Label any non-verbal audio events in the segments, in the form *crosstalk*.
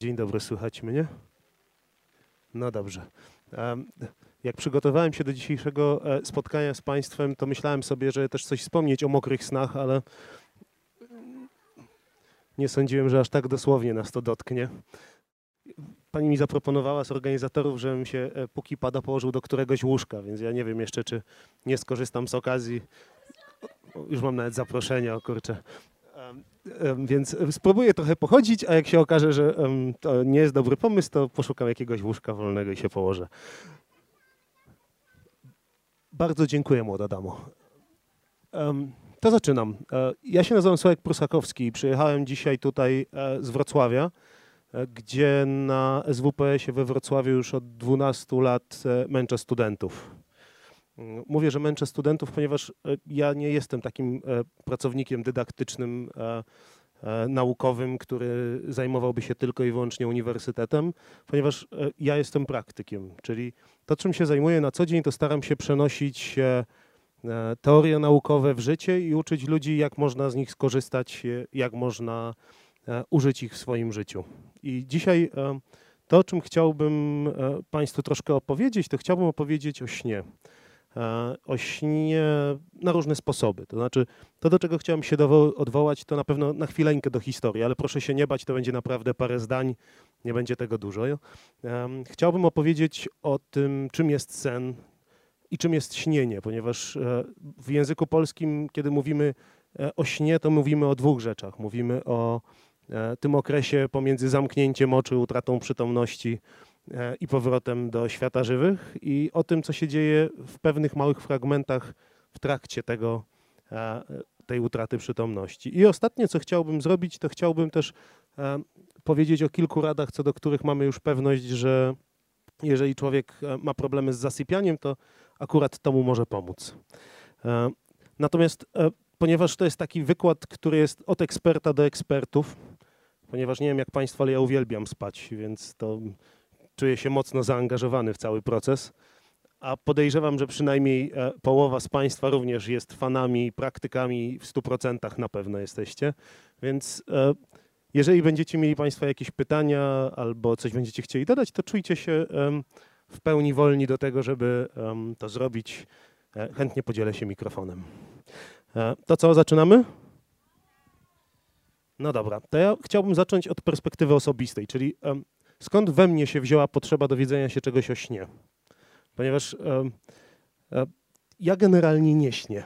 Dzień dobry, słychać mnie? No dobrze. Jak przygotowałem się do dzisiejszego e, spotkania z Państwem, to myślałem sobie, że też coś wspomnieć o mokrych snach, ale nie sądziłem, że aż tak dosłownie nas to dotknie. Pani mi zaproponowała z organizatorów, żebym się e, póki pada położył do któregoś łóżka, więc ja nie wiem jeszcze, czy nie skorzystam z okazji. Już mam nawet zaproszenie, o kurczę. Więc spróbuję trochę pochodzić, a jak się okaże, że to nie jest dobry pomysł, to poszukam jakiegoś łóżka wolnego i się położę. Bardzo dziękuję, młoda damo. To zaczynam. E, Ja się nazywam Sławek Prusakowski i przyjechałem dzisiaj tutaj e, z Wrocławia, e, gdzie na SWPS-ie we Wrocławiu już od 12 lat męczę studentów. Mówię, że męczę studentów, ponieważ e, ja nie jestem takim e, pracownikiem dydaktycznym, e, naukowym, który zajmowałby się tylko i wyłącznie uniwersytetem, ponieważ ja jestem praktykiem, czyli to, czym się zajmuję na co dzień, to staram się przenosić teorie naukowe w życie i uczyć ludzi, jak można z nich skorzystać, jak można użyć ich w swoim życiu. I dzisiaj to, o czym chciałbym Państwu troszkę opowiedzieć, to chciałbym opowiedzieć o śnie. E, O śnie na różne sposoby. To znaczy, to, do czego chciałem się odwołać, to na pewno na chwileńkę do historii, ale proszę się nie bać, to będzie naprawdę parę zdań, nie będzie tego dużo. Em, Chciałbym opowiedzieć o tym, czym jest sen i czym jest śnienie, ponieważ e, w języku polskim, kiedy mówimy e, o śnie, to mówimy o dwóch rzeczach. Mówimy o e, tym okresie pomiędzy zamknięciem oczu, utratą przytomności e, i powrotem do świata żywych i o tym, co się dzieje w pewnych małych fragmentach w trakcie tego, e, tej utraty przytomności. I ostatnie, co chciałbym zrobić, to chciałbym też e, powiedzieć o kilku radach, co do których mamy już pewność, że jeżeli człowiek e, ma problemy z zasypianiem, to akurat to mu może pomóc. E, Natomiast e, ponieważ to jest taki wykład, który jest od eksperta do ekspertów, ponieważ nie wiem jak Państwo, ale ja uwielbiam spać, więc to czuję się mocno zaangażowany w cały proces. A podejrzewam, że przynajmniej e, połowa z Państwa również jest fanami, praktykami w 100% na pewno jesteście. Więc e, jeżeli będziecie mieli Państwo jakieś pytania albo coś będziecie chcieli dodać, to czujcie się w pełni wolni do tego, żeby to zrobić. E, Chętnie podzielę się mikrofonem. To co, zaczynamy? No dobra, to ja chciałbym zacząć od perspektywy osobistej, czyli skąd we mnie się wzięła potrzeba dowiedzenia się czegoś o śnie? Ponieważ em, e, ja generalnie nie śnię.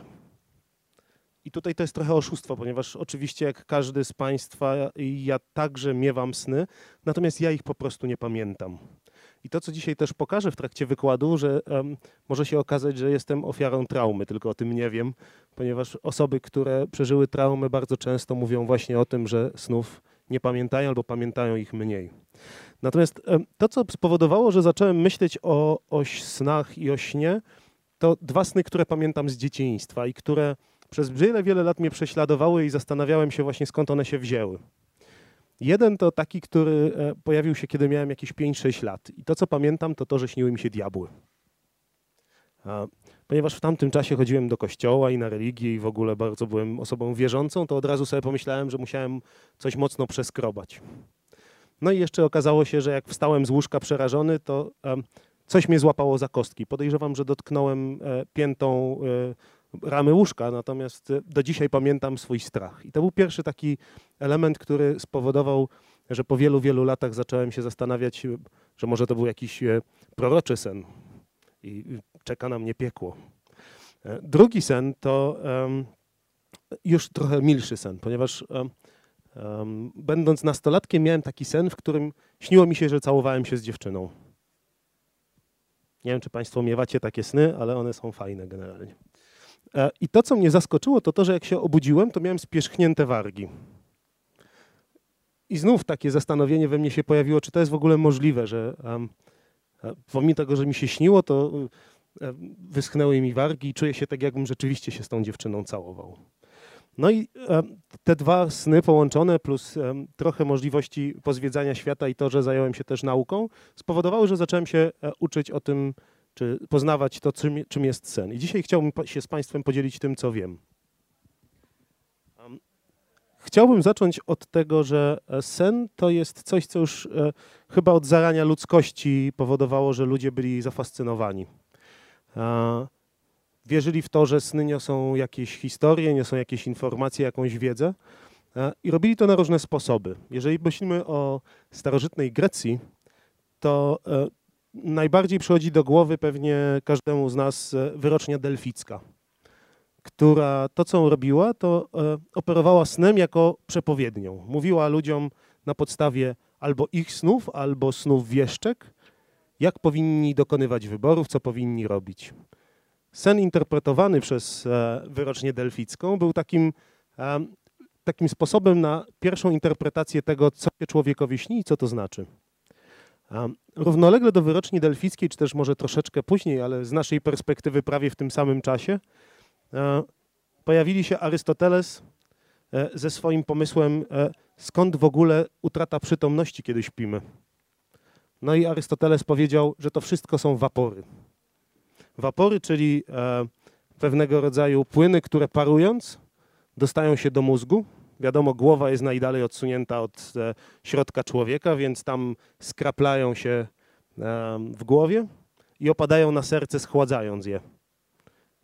I tutaj to jest trochę oszustwo, ponieważ oczywiście jak każdy z Państwa, ja także miewam sny, natomiast ja ich po prostu nie pamiętam. I to, co dzisiaj też pokażę w trakcie wykładu, że em, może się okazać, że jestem ofiarą traumy, tylko o tym nie wiem, ponieważ osoby, które przeżyły traumę, bardzo często mówią właśnie o tym, że snów nie pamiętają albo pamiętają ich mniej. Natomiast to, co spowodowało, że zacząłem myśleć o, o snach i o śnie, to dwa sny, które pamiętam z dzieciństwa i które przez wiele, wiele lat mnie prześladowały i zastanawiałem się właśnie skąd one się wzięły. Jeden to taki, który e, pojawił się, kiedy miałem jakieś 5-6 lat. I to, co pamiętam, to to, że śniły mi się diabły. Ponieważ w tamtym czasie chodziłem do kościoła i na religię i w ogóle bardzo byłem osobą wierzącą, to od razu sobie pomyślałem, że musiałem coś mocno przeskrobać. No i jeszcze okazało się, że jak wstałem z łóżka przerażony, to coś mnie złapało za kostki. Podejrzewam, że dotknąłem e, piętą e, ramy łóżka, natomiast e, do dzisiaj pamiętam swój strach. I to był pierwszy taki element, który spowodował, że po wielu, wielu latach zacząłem się zastanawiać, że może to był jakiś proroczy sen i czeka na mnie piekło. Drugi sen to już trochę milszy sen, ponieważ będąc nastolatkiem miałem taki sen, w którym śniło mi się, że całowałem się z dziewczyną. Nie wiem, czy Państwo miewacie takie sny, ale one są fajne generalnie. E, I to, co mnie zaskoczyło, to to, że jak się obudziłem, to miałem spierzchnięte wargi. I znów takie zastanowienie we mnie się pojawiło, czy to jest w ogóle możliwe, że um, pomimo tego, że mi się śniło, to e, wyschnęły mi wargi i czuję się tak, jakbym rzeczywiście się z tą dziewczyną całował. No i e, te dwa sny połączone, plus em, trochę możliwości pozwiedzania świata i to, że zająłem się też nauką, spowodowały, że zacząłem się e, uczyć o tym, czy poznawać to, czym, jest sen. I dzisiaj chciałbym się z Państwem podzielić tym, co wiem. Em, chciałbym zacząć od tego, że sen to jest coś, co już chyba od zarania ludzkości powodowało, że ludzie byli zafascynowani. Wierzyli w to, że sny niosą jakieś historie, niosą jakieś informacje, jakąś wiedzę i robili to na różne sposoby. Jeżeli myślimy o starożytnej Grecji, to najbardziej przychodzi do głowy pewnie każdemu z nas e, wyrocznia delficka, która to, co robiła, to e, operowała snem jako przepowiednią. Mówiła ludziom na podstawie albo ich snów, albo snów wieszczek, jak powinni dokonywać wyborów, co powinni robić. Sen interpretowany przez e, wyrocznię delficką był takim, takim sposobem na pierwszą interpretację tego, co się człowiekowi śni i co to znaczy. Równolegle do wyroczni delfickiej, czy też może troszeczkę później, ale z naszej perspektywy prawie w tym samym czasie, e, pojawili się Arystoteles e, ze swoim pomysłem, e, skąd w ogóle utrata przytomności, kiedy śpimy. No i Arystoteles powiedział, że to wszystko są wapory. Wapory, czyli pewnego rodzaju płyny, które parując dostają się do mózgu, Wiadomo, głowa jest najdalej odsunięta od e, środka człowieka, więc tam skraplają się w głowie i opadają na serce, schładzając je.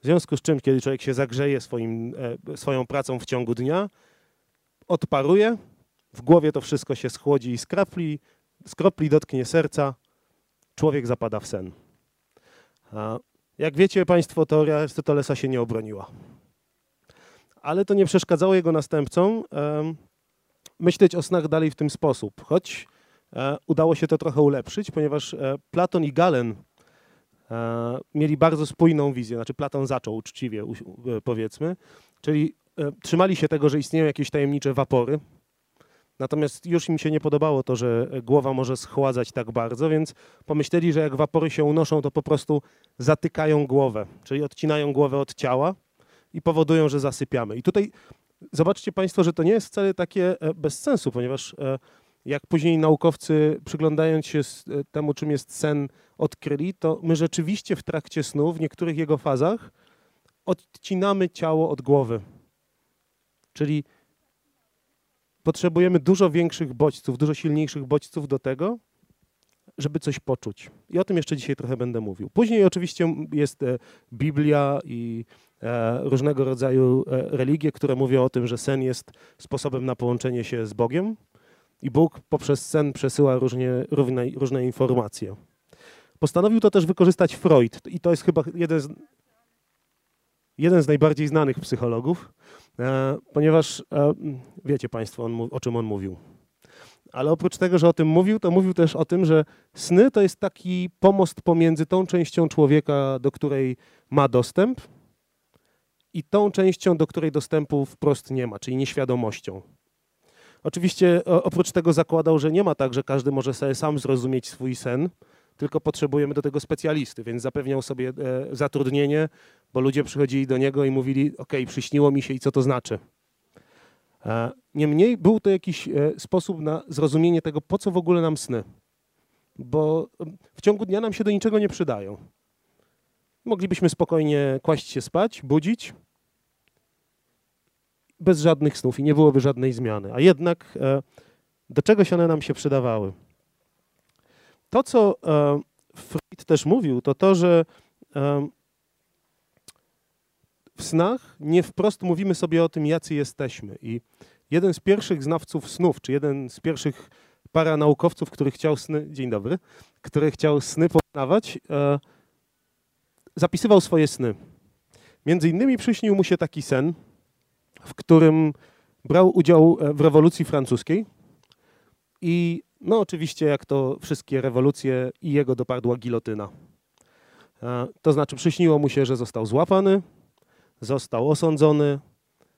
W związku z czym, kiedy człowiek się zagrzeje swoim, e, swoją pracą w ciągu dnia, odparuje, w głowie to wszystko się schłodzi i skrapli, skropli dotknie serca, człowiek zapada w sen. Jak wiecie Państwo, teoria Arystotelesa się nie obroniła. Ale to nie przeszkadzało jego następcom myśleć o snach dalej w tym sposób, choć e, udało się to trochę ulepszyć, ponieważ e, Platon i Galen e, mieli bardzo spójną wizję, znaczy Platon zaczął uczciwie, powiedzmy, czyli trzymali się tego, że istnieją jakieś tajemnicze wapory, Natomiast już im się nie podobało to, że głowa może schładzać tak bardzo, więc pomyśleli, że jak wapory się unoszą, to po prostu zatykają głowę, czyli odcinają głowę od ciała i powodują, że zasypiamy. I tutaj zobaczcie Państwo, że to nie jest wcale takie e, bez sensu, ponieważ e, jak później naukowcy przyglądając się e, temu, czym jest sen, odkryli, to my rzeczywiście w trakcie snu, w niektórych jego fazach, odcinamy ciało od głowy. Czyli potrzebujemy dużo większych bodźców, dużo silniejszych bodźców do tego, żeby coś poczuć. I o tym jeszcze dzisiaj trochę będę mówił. Później oczywiście jest Biblia i E, różnego rodzaju e, religie, które mówią o tym, że sen jest sposobem na połączenie się z Bogiem i Bóg poprzez sen przesyła różne, różne informacje. Postanowił to też wykorzystać Freud i to jest chyba jeden z, jeden z najbardziej znanych psychologów, e, ponieważ wiecie Państwo, on, o czym on mówił. Ale oprócz tego, że o tym mówił, to mówił też o tym, że sny to jest taki pomost pomiędzy tą częścią człowieka, do której ma dostęp, i tą częścią, do której dostępu wprost nie ma, czyli nieświadomością. Oczywiście oprócz tego zakładał, że nie ma tak, że każdy może sobie sam zrozumieć swój sen, tylko potrzebujemy do tego specjalisty, więc zapewniał sobie e, zatrudnienie, bo ludzie przychodzili do niego i mówili, ok, przyśniło mi się i co to znaczy. E, niemniej był to jakiś e, sposób na zrozumienie tego, po co w ogóle nam sny, bo w ciągu dnia nam się do niczego nie przydają. Moglibyśmy spokojnie kłaść się spać, budzić, bez żadnych snów i nie byłoby żadnej zmiany. A jednak e, do czegoś one nam się przydawały. To, co Freud też mówił, to to, że w snach nie wprost mówimy sobie o tym, jacy jesteśmy. I jeden z pierwszych znawców snów, czy jeden z pierwszych paranaukowców, który chciał sny, dzień dobry, który chciał sny poznawać, zapisywał swoje sny. Między innymi przyśnił mu się taki sen, w którym brał udział e, w rewolucji francuskiej i no oczywiście jak to wszystkie rewolucje i jego dopadła gilotyna. E, to znaczy przyśniło mu się, że został złapany, został osądzony,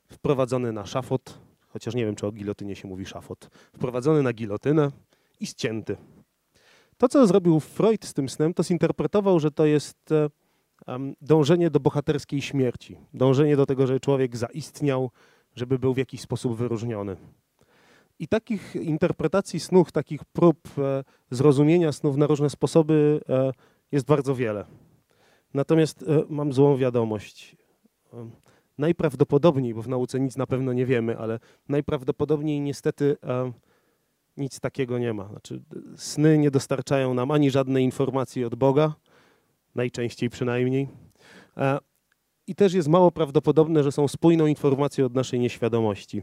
wprowadzony na szafot, chociaż nie wiem, czy o gilotynie się mówi szafot, wprowadzony na gilotynę i ścięty. To, co zrobił Freud z tym snem, to zinterpretował, że to jest e, dążenie do bohaterskiej śmierci, dążenie do tego, żeby człowiek zaistniał, żeby był w jakiś sposób wyróżniony. I takich interpretacji snów, takich prób e, zrozumienia snów na różne sposoby e, jest bardzo wiele. Natomiast mam złą wiadomość. Najprawdopodobniej, bo w nauce nic na pewno nie wiemy, ale najprawdopodobniej niestety nic takiego nie ma. Znaczy, sny nie dostarczają nam ani żadnej informacji od Boga, najczęściej przynajmniej. E, I też jest mało prawdopodobne, że są spójną informacją od naszej nieświadomości.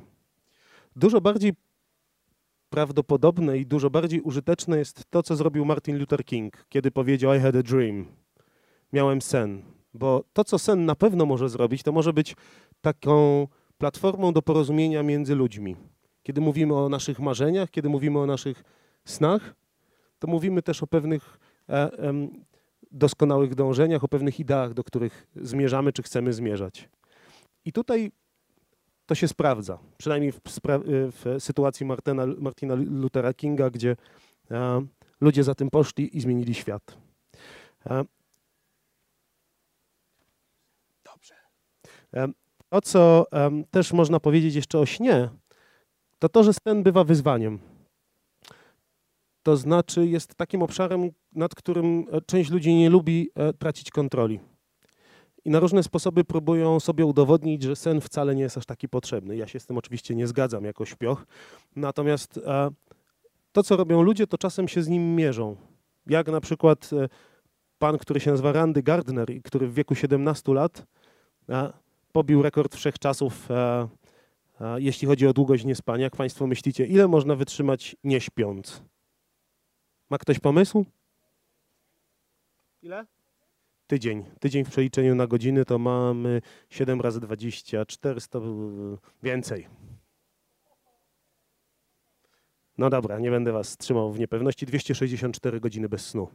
Dużo bardziej prawdopodobne i dużo bardziej użyteczne jest to, co zrobił Martin Luther King, kiedy powiedział I had a dream. Miałem sen. Bo to, co sen na pewno może zrobić, to może być taką platformą do porozumienia między ludźmi. Kiedy mówimy o naszych marzeniach, kiedy mówimy o naszych snach, to mówimy też o pewnych e, e, doskonałych dążeniach, o pewnych ideach, do których zmierzamy czy chcemy zmierzać. I tutaj to się sprawdza, przynajmniej w, w sytuacji Martina, Martina Luthera Kinga, gdzie e, ludzie za tym poszli i zmienili świat. E, dobrze. E, to, co też można powiedzieć jeszcze o śnie, to to, że sen bywa wyzwaniem. To znaczy jest takim obszarem, nad którym część ludzi nie lubi tracić kontroli i na różne sposoby próbują sobie udowodnić, że sen wcale nie jest aż taki potrzebny. Ja się z tym oczywiście nie zgadzam jako śpioch, natomiast e, to, co robią ludzie, to czasem się z nim mierzą. Jak na przykład e, pan, który się nazywa Randy Gardner i który w wieku 17 lat e, pobił rekord wszechczasów, jeśli chodzi o długość niespania. Jak Państwo myślicie, ile można wytrzymać nie śpiąc? Ma ktoś pomysł? Ile? tydzień. Tydzień w przeliczeniu na godziny to mamy 7 razy 20, 400 więcej. No dobra, nie będę was trzymał w niepewności. 264 godziny bez snu.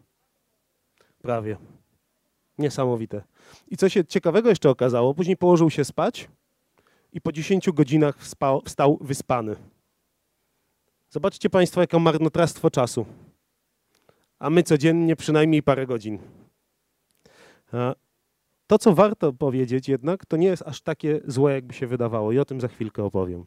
Prawie. Niesamowite. I co się ciekawego jeszcze okazało, później położył się spać i po 10 godzinach wstał, wstał wyspany. Zobaczcie Państwo, jakie marnotrawstwo czasu. A my codziennie przynajmniej parę godzin. To, co warto powiedzieć jednak, to nie jest aż takie złe, jakby się wydawało i o tym za chwilkę opowiem.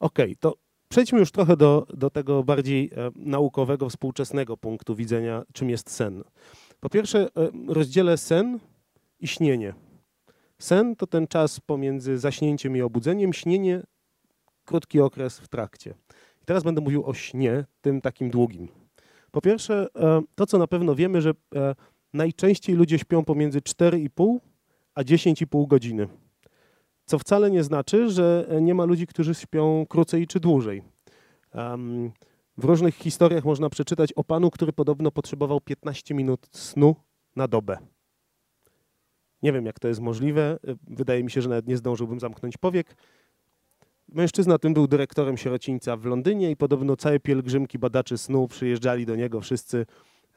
Ok, to przejdźmy już trochę do, do tego bardziej e, naukowego, współczesnego punktu widzenia, czym jest sen. Po pierwsze, e, rozdzielę sen i śnienie. Sen to ten czas pomiędzy zaśnięciem i obudzeniem, śnienie krótki okres w trakcie. I teraz będę mówił o śnie, tym takim długim. Po pierwsze, e, to co na pewno wiemy, że e, najczęściej ludzie śpią pomiędzy 4,5 a 10,5 godziny. Co wcale nie znaczy, że nie ma ludzi, którzy śpią krócej czy dłużej. W różnych historiach można przeczytać o panu, który podobno potrzebował 15 minut snu na dobę. Nie wiem, jak to jest możliwe. Wydaje mi się, że nawet nie zdążyłbym zamknąć powiek. Mężczyzna tym był dyrektorem sierocińca w Londynie i podobno całe pielgrzymki badaczy snu przyjeżdżali do niego wszyscy,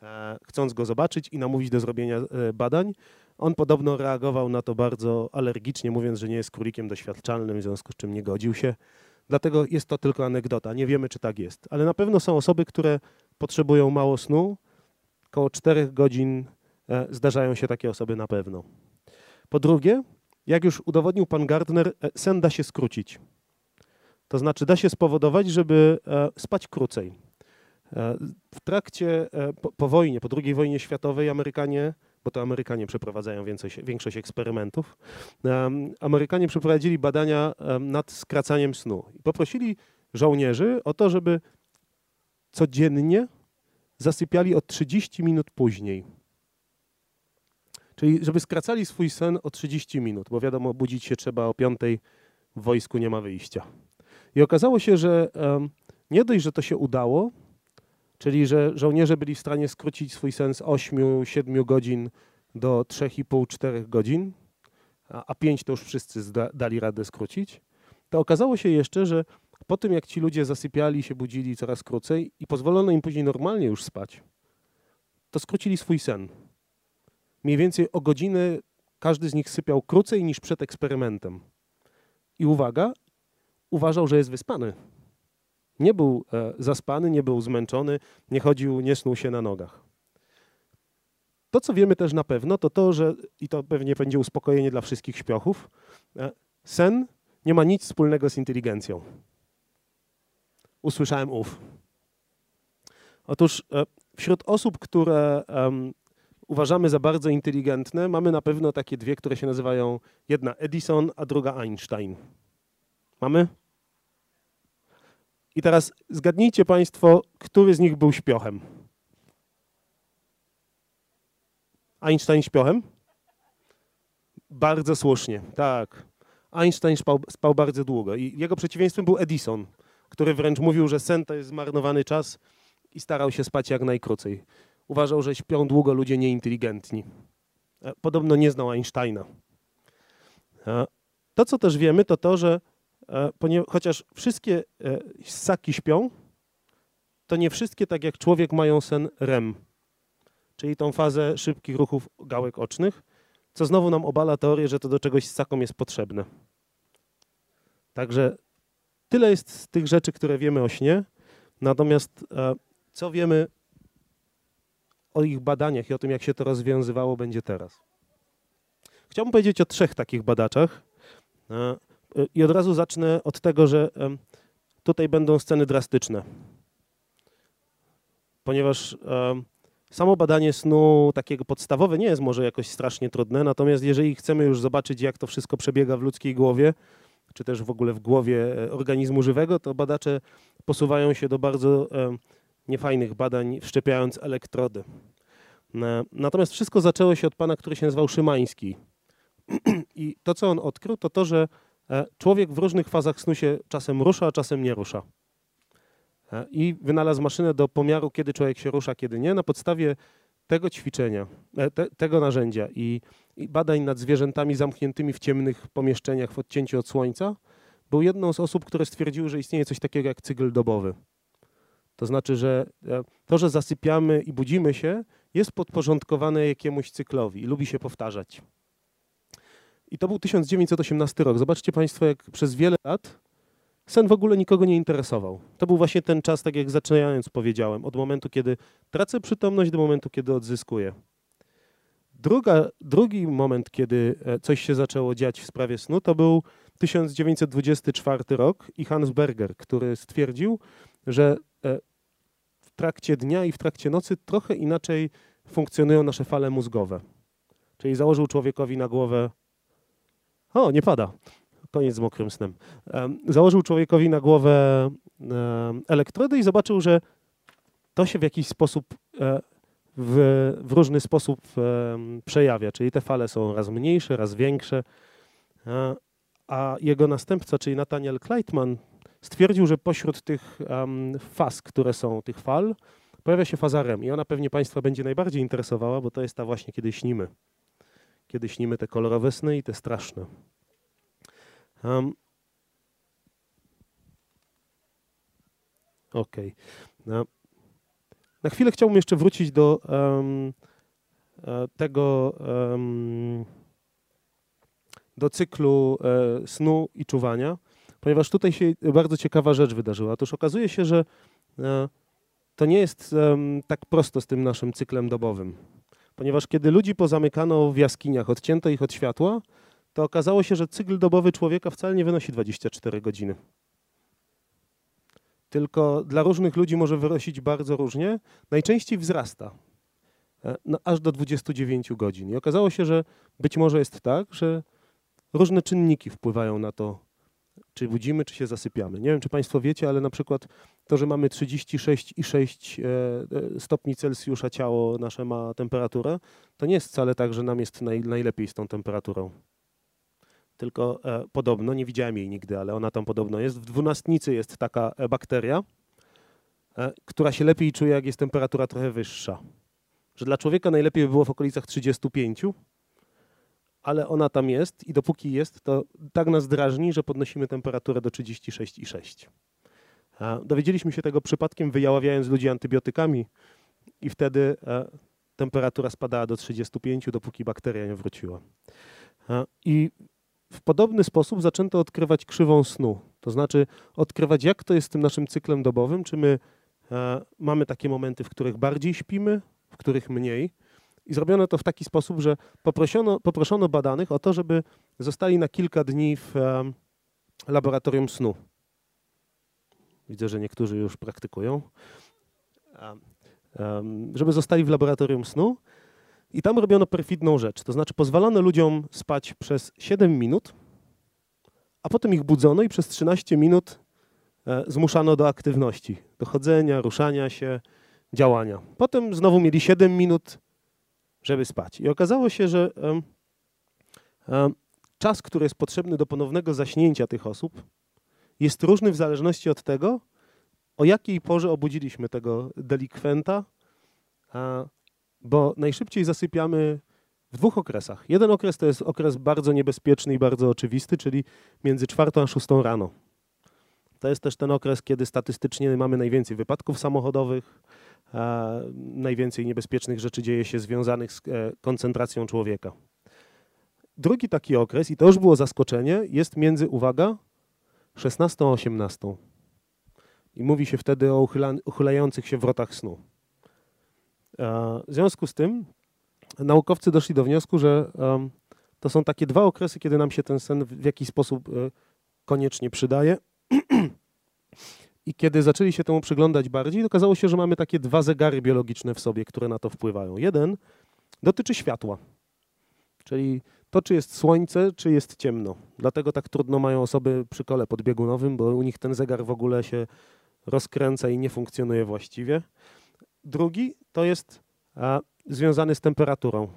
e, chcąc go zobaczyć i namówić do zrobienia e, badań. On podobno reagował na to bardzo alergicznie, mówiąc, że nie jest królikiem doświadczalnym, w związku z czym nie godził się. Dlatego jest to tylko anegdota. Nie wiemy, czy tak jest. Ale na pewno są osoby, które potrzebują mało snu. Koło 4 godzin e, zdarzają się takie osoby na pewno. Po drugie, jak już udowodnił pan Gardner, e, sen da się skrócić. To znaczy da się spowodować, żeby e, spać krócej. W trakcie, po, po wojnie, po II wojnie światowej Amerykanie, bo to Amerykanie przeprowadzają większość, większość eksperymentów, Amerykanie przeprowadzili badania nad skracaniem snu i poprosili żołnierzy o to, żeby codziennie zasypiali o 30 minut później. Czyli żeby skracali swój sen o 30 minut, bo wiadomo, budzić się trzeba o 5 w wojsku nie ma wyjścia. I okazało się, że nie dość, że to się udało, czyli że żołnierze byli w stanie skrócić swój sen z 8-7 godzin do 3,5-4 godzin, a 5 to już wszyscy dali radę skrócić, to okazało się jeszcze, że po tym jak ci ludzie zasypiali, się budzili coraz krócej i pozwolono im później normalnie już spać, to skrócili swój sen. Mniej więcej o godzinę każdy z nich sypiał krócej niż przed eksperymentem. I uwaga, uważał, że jest wyspany. Nie był e, zaspany, nie był zmęczony, nie chodził, nie snuł się na nogach. To, co wiemy też na pewno, to to, że, i to pewnie będzie uspokojenie dla wszystkich śpiochów, e, sen nie ma nic wspólnego z inteligencją. Usłyszałem ów. Otóż e, wśród osób, które uważamy za bardzo inteligentne, mamy na pewno takie dwie, które się nazywają jedna Edison, a druga Einstein. Mamy? I teraz zgadnijcie Państwo, który z nich był śpiochem. Einstein śpiochem? Bardzo słusznie, tak. Einstein spał, spał, bardzo długo i jego przeciwieństwem był Edison, który wręcz mówił, że sen to jest zmarnowany czas i starał się spać jak najkrócej. Uważał, że śpią długo ludzie nieinteligentni. E, podobno nie znał Einsteina. E, to, co też wiemy, to to, że e, chociaż wszystkie ssaki śpią, to nie wszystkie, tak jak człowiek, mają sen REM, czyli tą fazę szybkich ruchów gałek ocznych, co znowu nam obala teorię, że to do czegoś ssakom jest potrzebne. Także tyle jest z tych rzeczy, które wiemy o śnie. Natomiast co wiemy o ich badaniach i o tym, jak się to rozwiązywało, będzie teraz. Chciałbym powiedzieć o trzech takich badaczach. I od razu zacznę od tego, że tutaj będą sceny drastyczne. Ponieważ samo badanie snu takiego podstawowe nie jest może jakoś strasznie trudne, natomiast jeżeli chcemy już zobaczyć, jak to wszystko przebiega w ludzkiej głowie, czy też w ogóle w głowie e, organizmu żywego, to badacze posuwają się do bardzo niefajnych badań, wszczepiając elektrody. Natomiast wszystko zaczęło się od pana, który się nazywał Szymański. *clears throat* I to, co on odkrył, to to, że człowiek w różnych fazach snu się czasem rusza, a czasem nie rusza. E, I wynalazł maszynę do pomiaru, kiedy człowiek się rusza, kiedy nie, na podstawie tego ćwiczenia, te, tego narzędzia i, i, badań nad zwierzętami zamkniętymi w ciemnych pomieszczeniach w odcięciu od słońca, był jedną z osób, które stwierdziły, że istnieje coś takiego jak cykl dobowy. To znaczy, że e, to, że zasypiamy i budzimy się, jest podporządkowane jakiemuś cyklowi i lubi się powtarzać. I to był 1918 rok. Zobaczcie Państwo, jak przez wiele lat sen w ogóle nikogo nie interesował. To był właśnie ten czas, tak jak zaczynając powiedziałem, od momentu, kiedy tracę przytomność do momentu, kiedy odzyskuję. Druga, drugi moment, kiedy e, coś się zaczęło dziać w sprawie snu, to był 1924 rok i Hans Berger, który stwierdził, że e, trakcie dnia i w trakcie nocy trochę inaczej funkcjonują nasze fale mózgowe. Czyli założył człowiekowi na głowę. O, nie pada. Koniec z mokrym snem. Założył człowiekowi na głowę elektrody i zobaczył, że to się w jakiś sposób, e, w, w różny sposób przejawia. Czyli te fale są raz mniejsze, raz większe. A jego następca, czyli Nathaniel Kleitman, stwierdził, że pośród tych faz, które są, tych fal, pojawia się faza REM i ona pewnie Państwa będzie najbardziej interesowała, bo to jest ta właśnie, kiedy śnimy. Kiedy śnimy te kolorowe sny i te straszne. Um, Okej. Okay. Na, na, chwilę chciałbym jeszcze wrócić do um, tego um, do cyklu e, snu i czuwania ponieważ tutaj się bardzo ciekawa rzecz wydarzyła. Otóż okazuje się, że e, to nie jest tak prosto z tym naszym cyklem dobowym. Ponieważ kiedy ludzi pozamykano w jaskiniach, odcięto ich od światła, to okazało się, że cykl dobowy człowieka wcale nie wynosi 24 godziny. Tylko dla różnych ludzi może wynosić bardzo różnie. Najczęściej wzrasta, e, no, aż do 29 godzin. I okazało się, że być może jest tak, że różne czynniki wpływają na to, czy budzimy, czy się zasypiamy. Nie wiem, czy Państwo wiecie, ale na przykład to, że mamy 36,6 e, e, stopni Celsjusza ciało nasze ma temperaturę, to nie jest wcale tak, że nam jest naj, najlepiej z tą temperaturą. Tylko e, podobno, nie widziałem jej nigdy, ale ona tam podobno jest. W dwunastnicy jest taka e, bakteria, e, która się lepiej czuje, jak jest temperatura trochę wyższa. Że dla człowieka najlepiej by było w okolicach 35, ale ona tam jest i dopóki jest, to tak nas drażni, że podnosimy temperaturę do 36,6. Dowiedzieliśmy się tego przypadkiem, wyjaławiając ludzi antybiotykami i wtedy e, temperatura spadała do 35, dopóki bakteria nie wróciła. I w podobny sposób zaczęto odkrywać krzywą snu. To znaczy odkrywać, jak to jest z tym naszym cyklem dobowym, czy my e, mamy takie momenty, w których bardziej śpimy, w których mniej, i zrobiono to w taki sposób, że poproszono, poproszono badanych o to, żeby zostali na kilka dni w um, laboratorium snu. Widzę, że niektórzy już praktykują. Żeby zostali w laboratorium snu I tam robiono perfidną rzecz, to znaczy pozwalano ludziom spać przez 7 minut, a potem ich budzono i przez 13 minut e, zmuszano do aktywności, do chodzenia, ruszania się, działania. Potem znowu mieli 7 minut, żeby spać. I okazało się, że czas, który jest potrzebny do ponownego zaśnięcia tych osób, jest różny w zależności od tego, o jakiej porze obudziliśmy tego delikwenta, bo najszybciej zasypiamy w dwóch okresach. Jeden okres to jest okres bardzo niebezpieczny i bardzo oczywisty, czyli między czwartą a szóstą rano. To jest też ten okres, kiedy statystycznie mamy najwięcej wypadków samochodowych, najwięcej niebezpiecznych rzeczy dzieje się związanych z e, koncentracją człowieka. Drugi taki okres, i to już było zaskoczenie, jest między, uwaga, 16 a 18. I mówi się wtedy o uchylających się wrotach snu. W związku z tym naukowcy doszli do wniosku, że to są takie dwa okresy, kiedy nam się ten sen w jakiś sposób e, koniecznie przydaje. *clears throat* I kiedy zaczęli się temu przyglądać bardziej, okazało się, że mamy takie dwa zegary biologiczne w sobie, które na to wpływają. Jeden dotyczy światła, czyli to, czy jest słońce, czy jest ciemno. Dlatego tak trudno mają osoby przy kole podbiegunowym, bo u nich ten zegar w ogóle się rozkręca i nie funkcjonuje właściwie. Drugi to jest a, związany z temperaturą.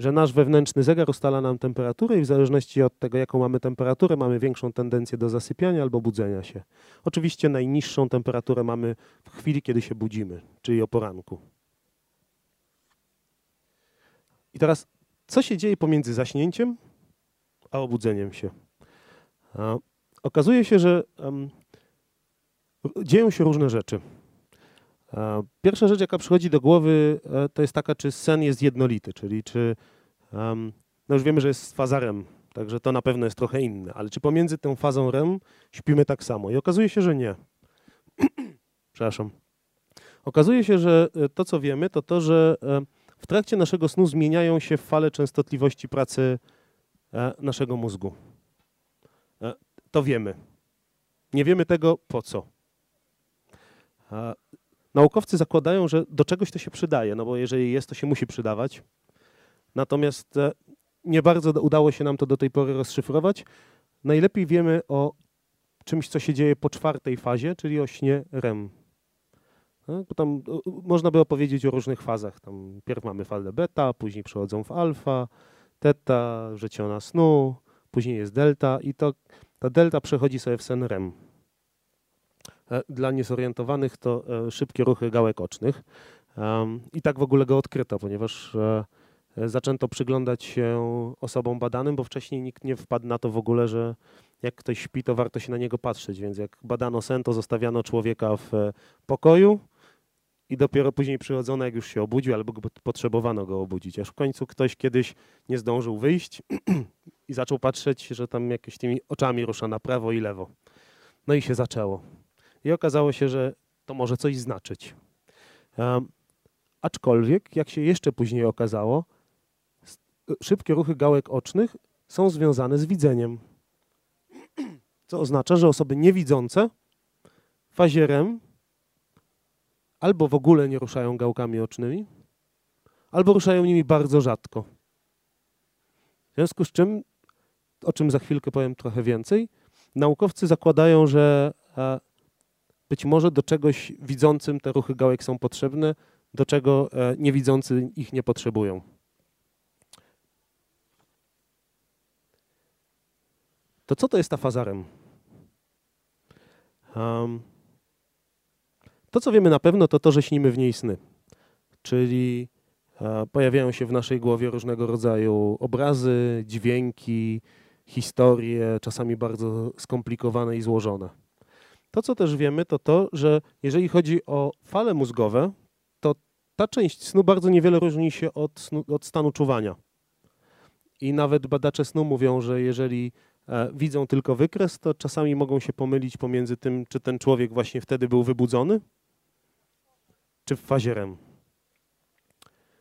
Że nasz wewnętrzny zegar ustala nam temperaturę i w zależności od tego, jaką mamy temperaturę, mamy większą tendencję do zasypiania albo budzenia się. Oczywiście najniższą temperaturę mamy w chwili, kiedy się budzimy, czyli o poranku. I teraz co się dzieje pomiędzy zaśnięciem a obudzeniem się? A, okazuje się, że um, dzieją się różne rzeczy. A, pierwsza rzecz, jaka przychodzi do głowy, e, to jest taka, czy sen jest jednolity, czyli czy, no już wiemy, że jest faza REM, także to na pewno jest trochę inne, ale czy pomiędzy tą fazą REM śpimy tak samo? I okazuje się, że nie. *clears throat* Przepraszam. Okazuje się, że e, to, co wiemy, to to, że e, w trakcie naszego snu zmieniają się fale częstotliwości pracy e, naszego mózgu. E, to wiemy. Nie wiemy tego po co. Naukowcy zakładają, że do czegoś to się przydaje, no bo jeżeli jest, to się musi przydawać. Natomiast e, nie bardzo udało się nam to do tej pory rozszyfrować. Najlepiej wiemy o czymś, co się dzieje po czwartej fazie, czyli o śnie REM. No, tam można by opowiedzieć o różnych fazach. Tam pierw mamy falę beta, później przechodzą w alfa, teta, żeciona snu, później jest delta i to, ta delta przechodzi sobie w sen REM. E, dla niezorientowanych to e, szybkie ruchy gałek ocznych. I tak w ogóle go odkryto, ponieważ e, zaczęto przyglądać się osobom badanym, bo wcześniej nikt nie wpadł na to w ogóle, że jak ktoś śpi, to warto się na niego patrzeć. Więc jak badano sen, to zostawiano człowieka w pokoju, i dopiero później przychodzono, jak już się obudził, albo potrzebowano go obudzić. Aż w końcu ktoś kiedyś nie zdążył wyjść *clears throat* i zaczął patrzeć, że tam jakieś tymi oczami rusza na prawo i lewo. No i się zaczęło. I okazało się, że to może coś znaczyć. Um, aczkolwiek, jak się jeszcze później okazało, szybkie ruchy gałek ocznych są związane z widzeniem. Co oznacza, że osoby niewidzące w fazie REM albo w ogóle nie ruszają gałkami ocznymi, albo ruszają nimi bardzo rzadko. W związku z czym, o czym za chwilkę powiem trochę więcej, naukowcy zakładają, że e, być może do czegoś widzącym te ruchy gałek są potrzebne, do czego e, niewidzący ich nie potrzebują. To co to jest ta faza REM? Um, to, co wiemy na pewno, to to, że śnimy w niej sny. Czyli e, pojawiają się w naszej głowie różnego rodzaju obrazy, dźwięki, historie, czasami bardzo skomplikowane i złożone. To, co też wiemy, to to, że jeżeli chodzi o fale mózgowe, to ta część snu bardzo niewiele różni się od, snu, od stanu czuwania. I nawet badacze snu mówią, że jeżeli e, widzą tylko wykres, to czasami mogą się pomylić pomiędzy tym, czy ten człowiek właśnie wtedy był wybudzony, czy w fazie REM.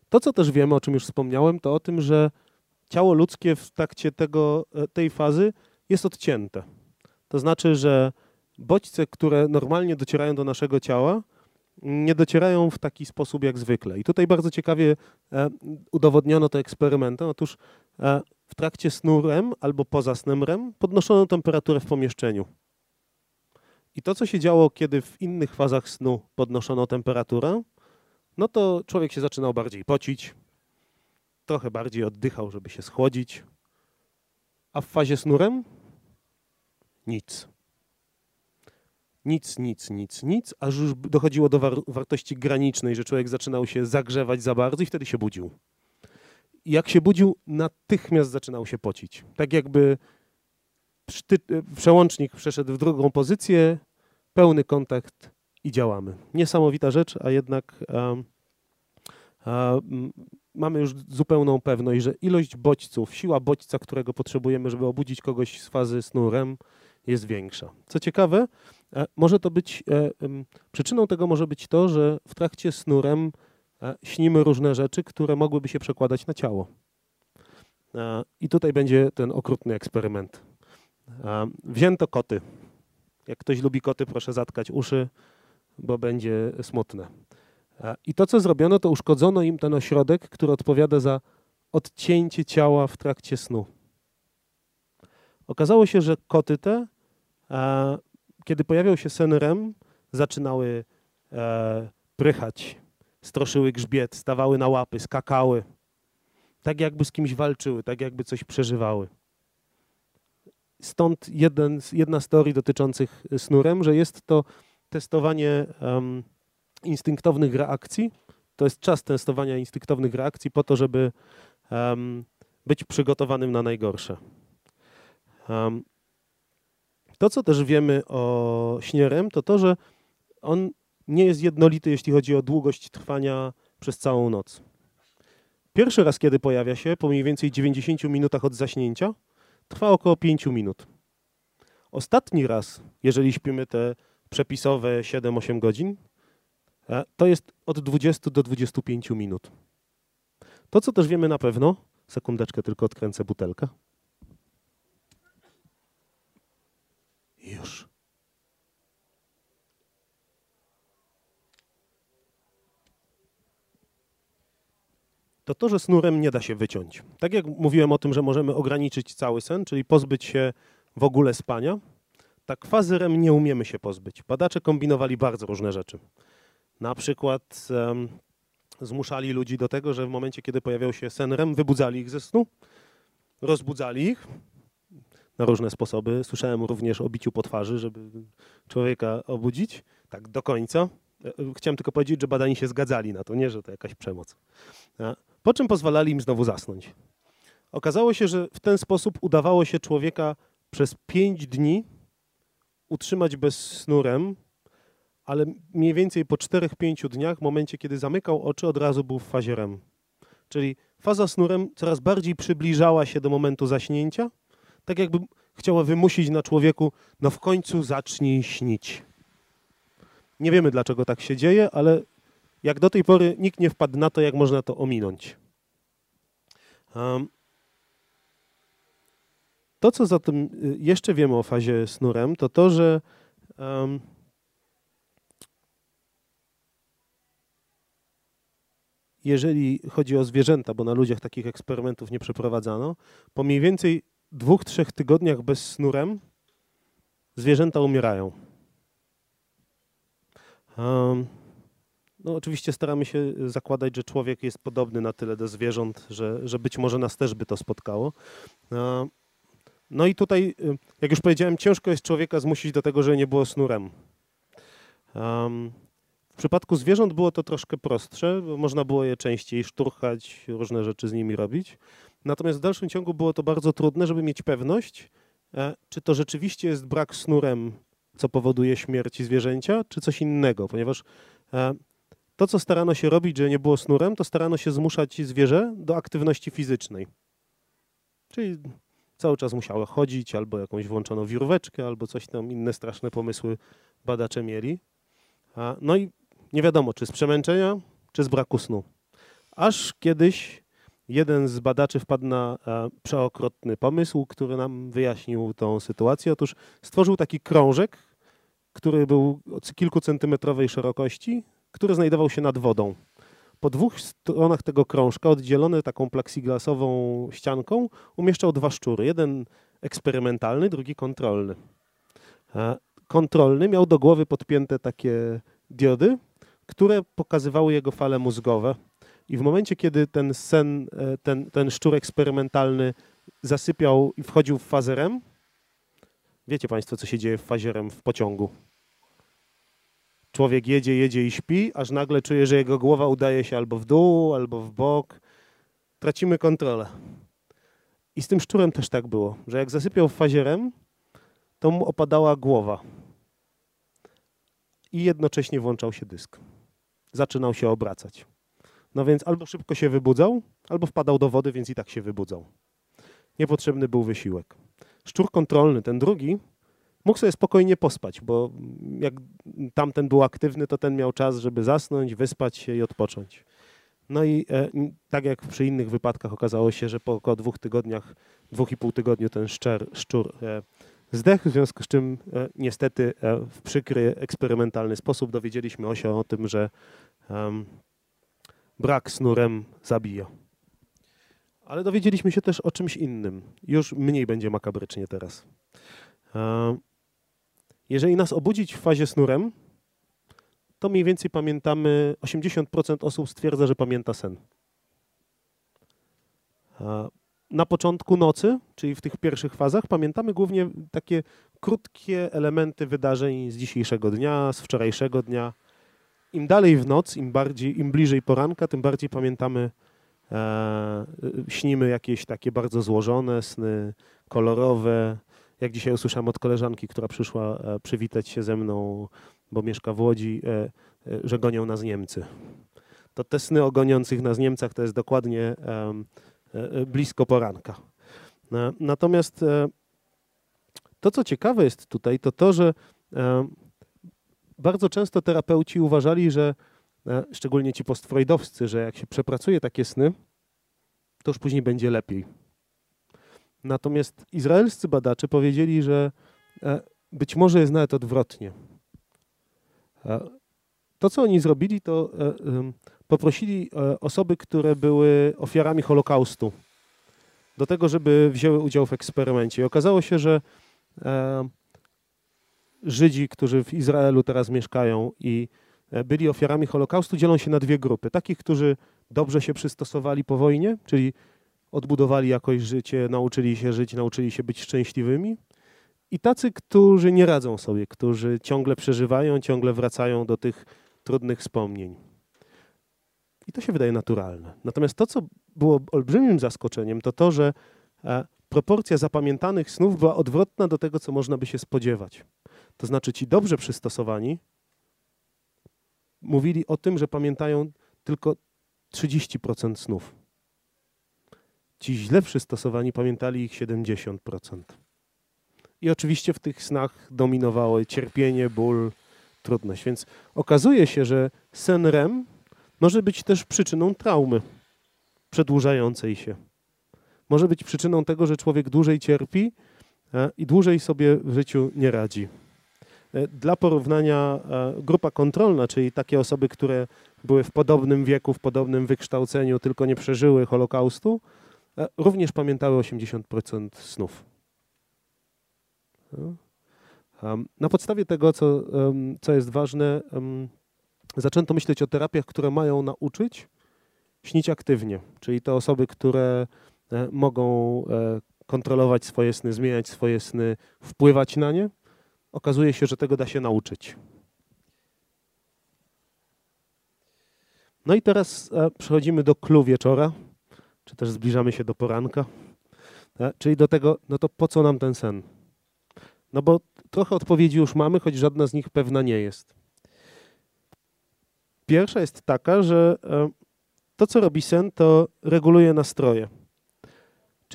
To, co też wiemy, o czym już wspomniałem, to o tym, że ciało ludzkie w trakcie tego, e, tej fazy jest odcięte. To znaczy, że bodźce, które normalnie docierają do naszego ciała, nie docierają w taki sposób jak zwykle. I tutaj bardzo ciekawie e, udowodniono to eksperymentem. Otóż e, w trakcie snu REM albo poza snem REM podnoszono temperaturę w pomieszczeniu. I to, co się działo, kiedy w innych fazach snu podnoszono temperaturę, no to człowiek się zaczynał bardziej pocić, trochę bardziej oddychał, żeby się schłodzić, a w fazie snu REM nic. Nic, nic, nic, nic, aż już dochodziło do war wartości granicznej, że człowiek zaczynał się zagrzewać za bardzo i wtedy się budził. Jak się budził, natychmiast zaczynał się pocić. Tak jakby przełącznik przeszedł w drugą pozycję, pełny kontakt i działamy. Niesamowita rzecz, a jednak mamy już zupełną pewność, że ilość bodźców, siła bodźca, którego potrzebujemy, żeby obudzić kogoś z fazy snu REM, jest większa. Co ciekawe, może to być, e, przyczyną tego może być to, że w trakcie snu REM e, śnimy różne rzeczy, które mogłyby się przekładać na ciało. I tutaj będzie ten okrutny eksperyment. Wzięto koty. Jak ktoś lubi koty, proszę zatkać uszy, bo będzie smutne. I to, co zrobiono, to uszkodzono im ten ośrodek, który odpowiada za odcięcie ciała w trakcie snu. Okazało się, że koty te kiedy pojawiał się sen REM, zaczynały e, prychać, stroszyły grzbiet, stawały na łapy, skakały. Tak jakby z kimś walczyły, tak jakby coś przeżywały. Stąd jeden, jedna z teorii dotyczących snu REM, że jest to testowanie um, instynktownych reakcji. To jest czas testowania instynktownych reakcji po to, żeby um, być przygotowanym na najgorsze. Um, to, co też wiemy o śnierem, to to, że on nie jest jednolity, jeśli chodzi o długość trwania przez całą noc. Pierwszy raz, kiedy pojawia się, po mniej więcej 90 minutach od zaśnięcia, trwa około 5 minut. Ostatni raz, jeżeli śpimy te przepisowe 7-8 godzin, e, to jest od 20 do 25 minut. To, co też wiemy na pewno, sekundeczkę tylko odkręcę butelkę. Już. To to, że snurem nie da się wyciąć. Tak jak mówiłem o tym, że możemy ograniczyć cały sen, czyli pozbyć się w ogóle spania, tak fazy REM nie umiemy się pozbyć. Badacze kombinowali bardzo różne rzeczy. Na przykład um, zmuszali ludzi do tego, że w momencie, kiedy pojawiał się sen REM, wybudzali ich ze snu, rozbudzali ich, na różne sposoby. Słyszałem również o biciu po twarzy, żeby człowieka obudzić. Tak do końca. E, chciałem tylko powiedzieć, że badani się zgadzali na to, nie, że to jakaś przemoc. Po czym pozwalali im znowu zasnąć. Okazało się, że w ten sposób udawało się człowieka przez pięć dni utrzymać bez snurem, ale mniej więcej po 4-5 dniach, w momencie kiedy zamykał oczy, od razu był w fazie REM. Czyli faza snurem coraz bardziej przybliżała się do momentu zaśnięcia, tak jakby chciała wymusić na człowieku, no w końcu zacznij śnić. Nie wiemy, dlaczego tak się dzieje, ale jak do tej pory nikt nie wpadł na to, jak można to ominąć. To, co zatem y, jeszcze wiemy o fazie snurem, to to, że jeżeli chodzi o zwierzęta, bo na ludziach takich eksperymentów nie przeprowadzano, po mniej więcej dwóch, trzech tygodniach bez snurem zwierzęta umierają. Um, no oczywiście staramy się zakładać, że człowiek jest podobny na tyle do zwierząt, że, że być może nas też by to spotkało. Um, no i tutaj, y, jak już powiedziałem, ciężko jest człowieka zmusić do tego, że nie było snurem. Um, w przypadku zwierząt było to troszkę prostsze, można było je częściej szturchać, różne rzeczy z nimi robić. Natomiast w dalszym ciągu było to bardzo trudne, żeby mieć pewność, e, czy to rzeczywiście jest brak snurem, co powoduje śmierć zwierzęcia, czy coś innego, ponieważ e, to, co starano się robić, że nie było snurem, to starano się zmuszać zwierzę do aktywności fizycznej. Czyli cały czas musiało chodzić, albo jakąś włączono wiróweczkę, albo coś tam, inne straszne pomysły badacze mieli. No i nie wiadomo, czy z przemęczenia, czy z braku snu. Aż kiedyś jeden z badaczy wpadł na e, przeokrotny pomysł, który nam wyjaśnił tą sytuację. Otóż stworzył taki krążek, który był kilku centymetrowej szerokości, który znajdował się nad wodą. Po dwóch stronach tego krążka, oddzielony taką plexiglasową ścianką, umieszczał dwa szczury. Jeden eksperymentalny, drugi kontrolny. Kontrolny miał do głowy podpięte takie diody, które pokazywały jego fale mózgowe. I w momencie, kiedy ten sen, e, ten, ten szczur eksperymentalny zasypiał i wchodził w fazę REM, wiecie Państwo, co się dzieje w fazie REM w pociągu. Człowiek jedzie, jedzie i śpi, aż nagle czuje, że jego głowa udaje się albo w dół, albo w bok. Tracimy kontrolę. I z tym szczurem też tak było, że jak zasypiał w fazie REM, to mu opadała głowa. I jednocześnie włączał się dysk. Zaczynał się obracać. No więc albo szybko się wybudzał, albo wpadał do wody, więc i tak się wybudzał. Niepotrzebny był wysiłek. Szczur kontrolny, ten drugi, mógł sobie spokojnie pospać, bo jak tamten był aktywny, to ten miał czas, żeby zasnąć, wyspać się i odpocząć. No i e, tak jak przy innych wypadkach okazało się, że po około dwóch tygodniach, dwóch i pół tygodniu ten szczer, szczur e, zdechł, w związku z czym e, niestety e, w przykry, eksperymentalny sposób dowiedzieliśmy się o tym, że brak snurem zabija. Ale dowiedzieliśmy się też o czymś innym. Już mniej będzie makabrycznie teraz. Jeżeli nas obudzić w fazie snurem, to mniej więcej pamiętamy, 80% osób stwierdza, że pamięta sen. Na początku nocy, czyli w tych pierwszych fazach, pamiętamy głównie takie krótkie elementy wydarzeń z dzisiejszego dnia, z wczorajszego dnia. Im dalej w noc, im bardziej, im bliżej poranka, tym bardziej pamiętamy, e, śnimy jakieś takie bardzo złożone sny, kolorowe. Jak dzisiaj usłyszałem od koleżanki, która przyszła e, przywitać się ze mną bo mieszka w Łodzi, e, e, że gonią nas Niemcy. To te sny o goniących nas Niemcach to jest dokładnie e, blisko poranka. Natomiast to, co ciekawe jest tutaj, to to, że bardzo często terapeuci uważali, że szczególnie ci postfreudowscy, że jak się przepracuje takie sny, to już później będzie lepiej. Natomiast izraelscy badacze powiedzieli, że być może jest nawet odwrotnie. To, co oni zrobili, to e, poprosili e, osoby, które były ofiarami Holokaustu, do tego, żeby wzięły udział w eksperymencie. I okazało się, że e, Żydzi, którzy w Izraelu teraz mieszkają i byli ofiarami Holokaustu, dzielą się na dwie grupy. Takich, którzy dobrze się przystosowali po wojnie, czyli odbudowali jakoś życie, nauczyli się żyć, nauczyli się być szczęśliwymi i tacy, którzy nie radzą sobie, którzy ciągle przeżywają, ciągle wracają do tych trudnych wspomnień. I to się wydaje naturalne. Natomiast to, co było olbrzymim zaskoczeniem, to to, że e, proporcja zapamiętanych snów była odwrotna do tego, co można by się spodziewać. To znaczy ci dobrze przystosowani mówili o tym, że pamiętają tylko 30% snów. Ci źle przystosowani pamiętali ich 70%. I oczywiście w tych snach dominowały cierpienie, ból, trudność. Więc okazuje się, że sen REM może być też przyczyną traumy przedłużającej się. Może być przyczyną tego, że człowiek dłużej cierpi e, i dłużej sobie w życiu nie radzi. E, dla porównania e, grupa kontrolna, czyli takie osoby, które były w podobnym wieku, w podobnym wykształceniu, tylko nie przeżyły Holokaustu, również pamiętały 80% snów. Na podstawie tego, co, co jest ważne, zaczęto myśleć o terapiach, które mają nauczyć śnić aktywnie, czyli te osoby, które mogą e, kontrolować swoje sny, zmieniać swoje sny, wpływać na nie. Okazuje się, że tego da się nauczyć. No i teraz e, przechodzimy do klu wieczora, czy też zbliżamy się do poranka, czyli do tego, no to po co nam ten sen? No bo trochę odpowiedzi już mamy, choć żadna z nich pewna nie jest. Pierwsza jest taka, że e, to, co robi sen, to reguluje nastroje.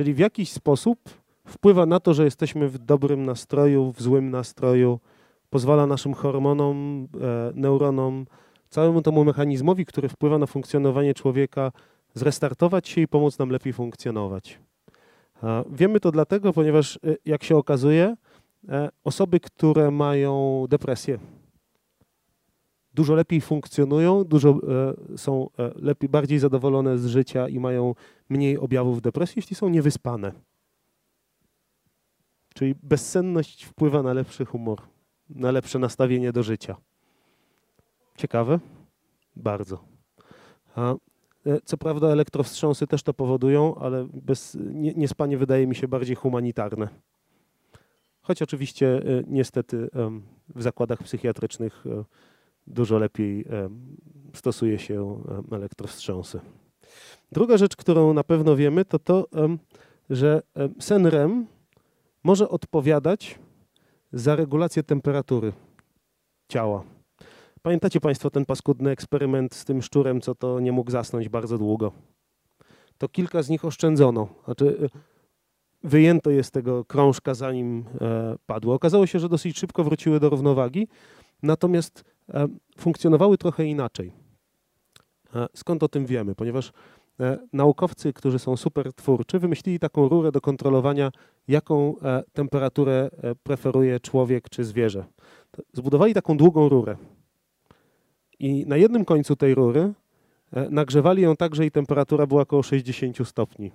Czyli w jakiś sposób wpływa na to, że jesteśmy w dobrym nastroju, w złym nastroju, pozwala naszym hormonom, e, neuronom, całemu temu mechanizmowi, który wpływa na funkcjonowanie człowieka, zrestartować się i pomóc nam lepiej funkcjonować. Wiemy to dlatego, ponieważ e, jak się okazuje, E, osoby, które mają depresję, dużo lepiej funkcjonują, dużo e, są e, lepiej, bardziej zadowolone z życia i mają mniej objawów depresji, jeśli są niewyspane. Czyli bezsenność wpływa na lepszy humor, na lepsze nastawienie do życia. Ciekawe? Bardzo. A, e, co prawda elektrowstrząsy też to powodują, ale bez, nie, niespanie wydaje mi się bardziej humanitarne. Choć oczywiście niestety w zakładach psychiatrycznych dużo lepiej stosuje się elektrowstrząsy. Druga rzecz, którą na pewno wiemy, to to, że sen REM może odpowiadać za regulację temperatury ciała. Pamiętacie Państwo ten paskudny eksperyment z tym szczurem, co to nie mógł zasnąć bardzo długo? To kilka z nich oszczędzono. Znaczy, e, wyjęto je z tego krążka, zanim e, padło. Okazało się, że dosyć szybko wróciły do równowagi, natomiast funkcjonowały trochę inaczej. E, skąd o tym wiemy? Ponieważ e, naukowcy, którzy są super twórczy, wymyślili taką rurę do kontrolowania, jaką temperaturę preferuje człowiek czy zwierzę. Zbudowali taką długą rurę. I na jednym końcu tej rury nagrzewali ją tak, że jej temperatura była około 60 stopni.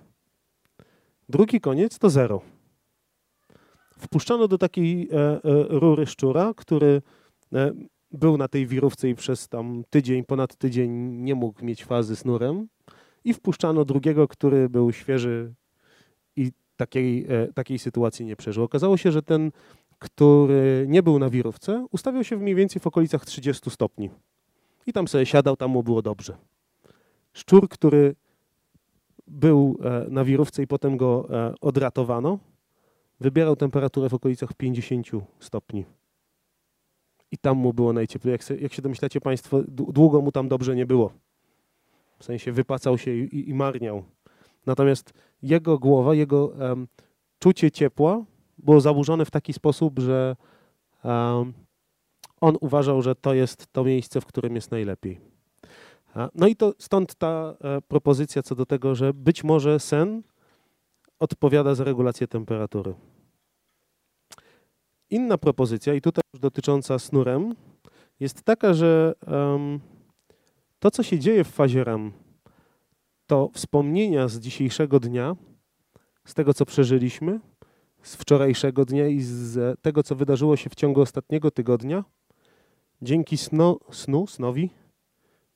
Drugi koniec to zero. Wpuszczano do takiej rury szczura, który był na tej wirówce i przez tam tydzień, ponad tydzień nie mógł mieć fazy z nurem i wpuszczano drugiego, który był świeży i takiej, e, takiej sytuacji nie przeżył. Okazało się, że ten, który nie był na wirówce, ustawiał się mniej więcej w okolicach 30 stopni. I tam sobie siadał, tam mu było dobrze. Szczur, który był e, na wirówce i potem go e, odratowano, wybierał temperaturę w okolicach 50 stopni i tam mu było najcieplej. Jak, jak się domyślacie Państwo, długo mu tam dobrze nie było. W sensie wypacał się i, i, i marniał. Natomiast jego głowa, jego um, czucie ciepła było zaburzone w taki sposób, że um, on uważał, że to jest to miejsce, w którym jest najlepiej. No i to stąd ta e, propozycja co do tego, że być może sen odpowiada za regulację temperatury. Inna propozycja, i tutaj już dotycząca snurem, jest taka, że um, to, co się dzieje w fazie REM, to wspomnienia z dzisiejszego dnia, z tego, co przeżyliśmy, z wczorajszego dnia i z tego, co wydarzyło się w ciągu ostatniego tygodnia, dzięki snu, snu snowi,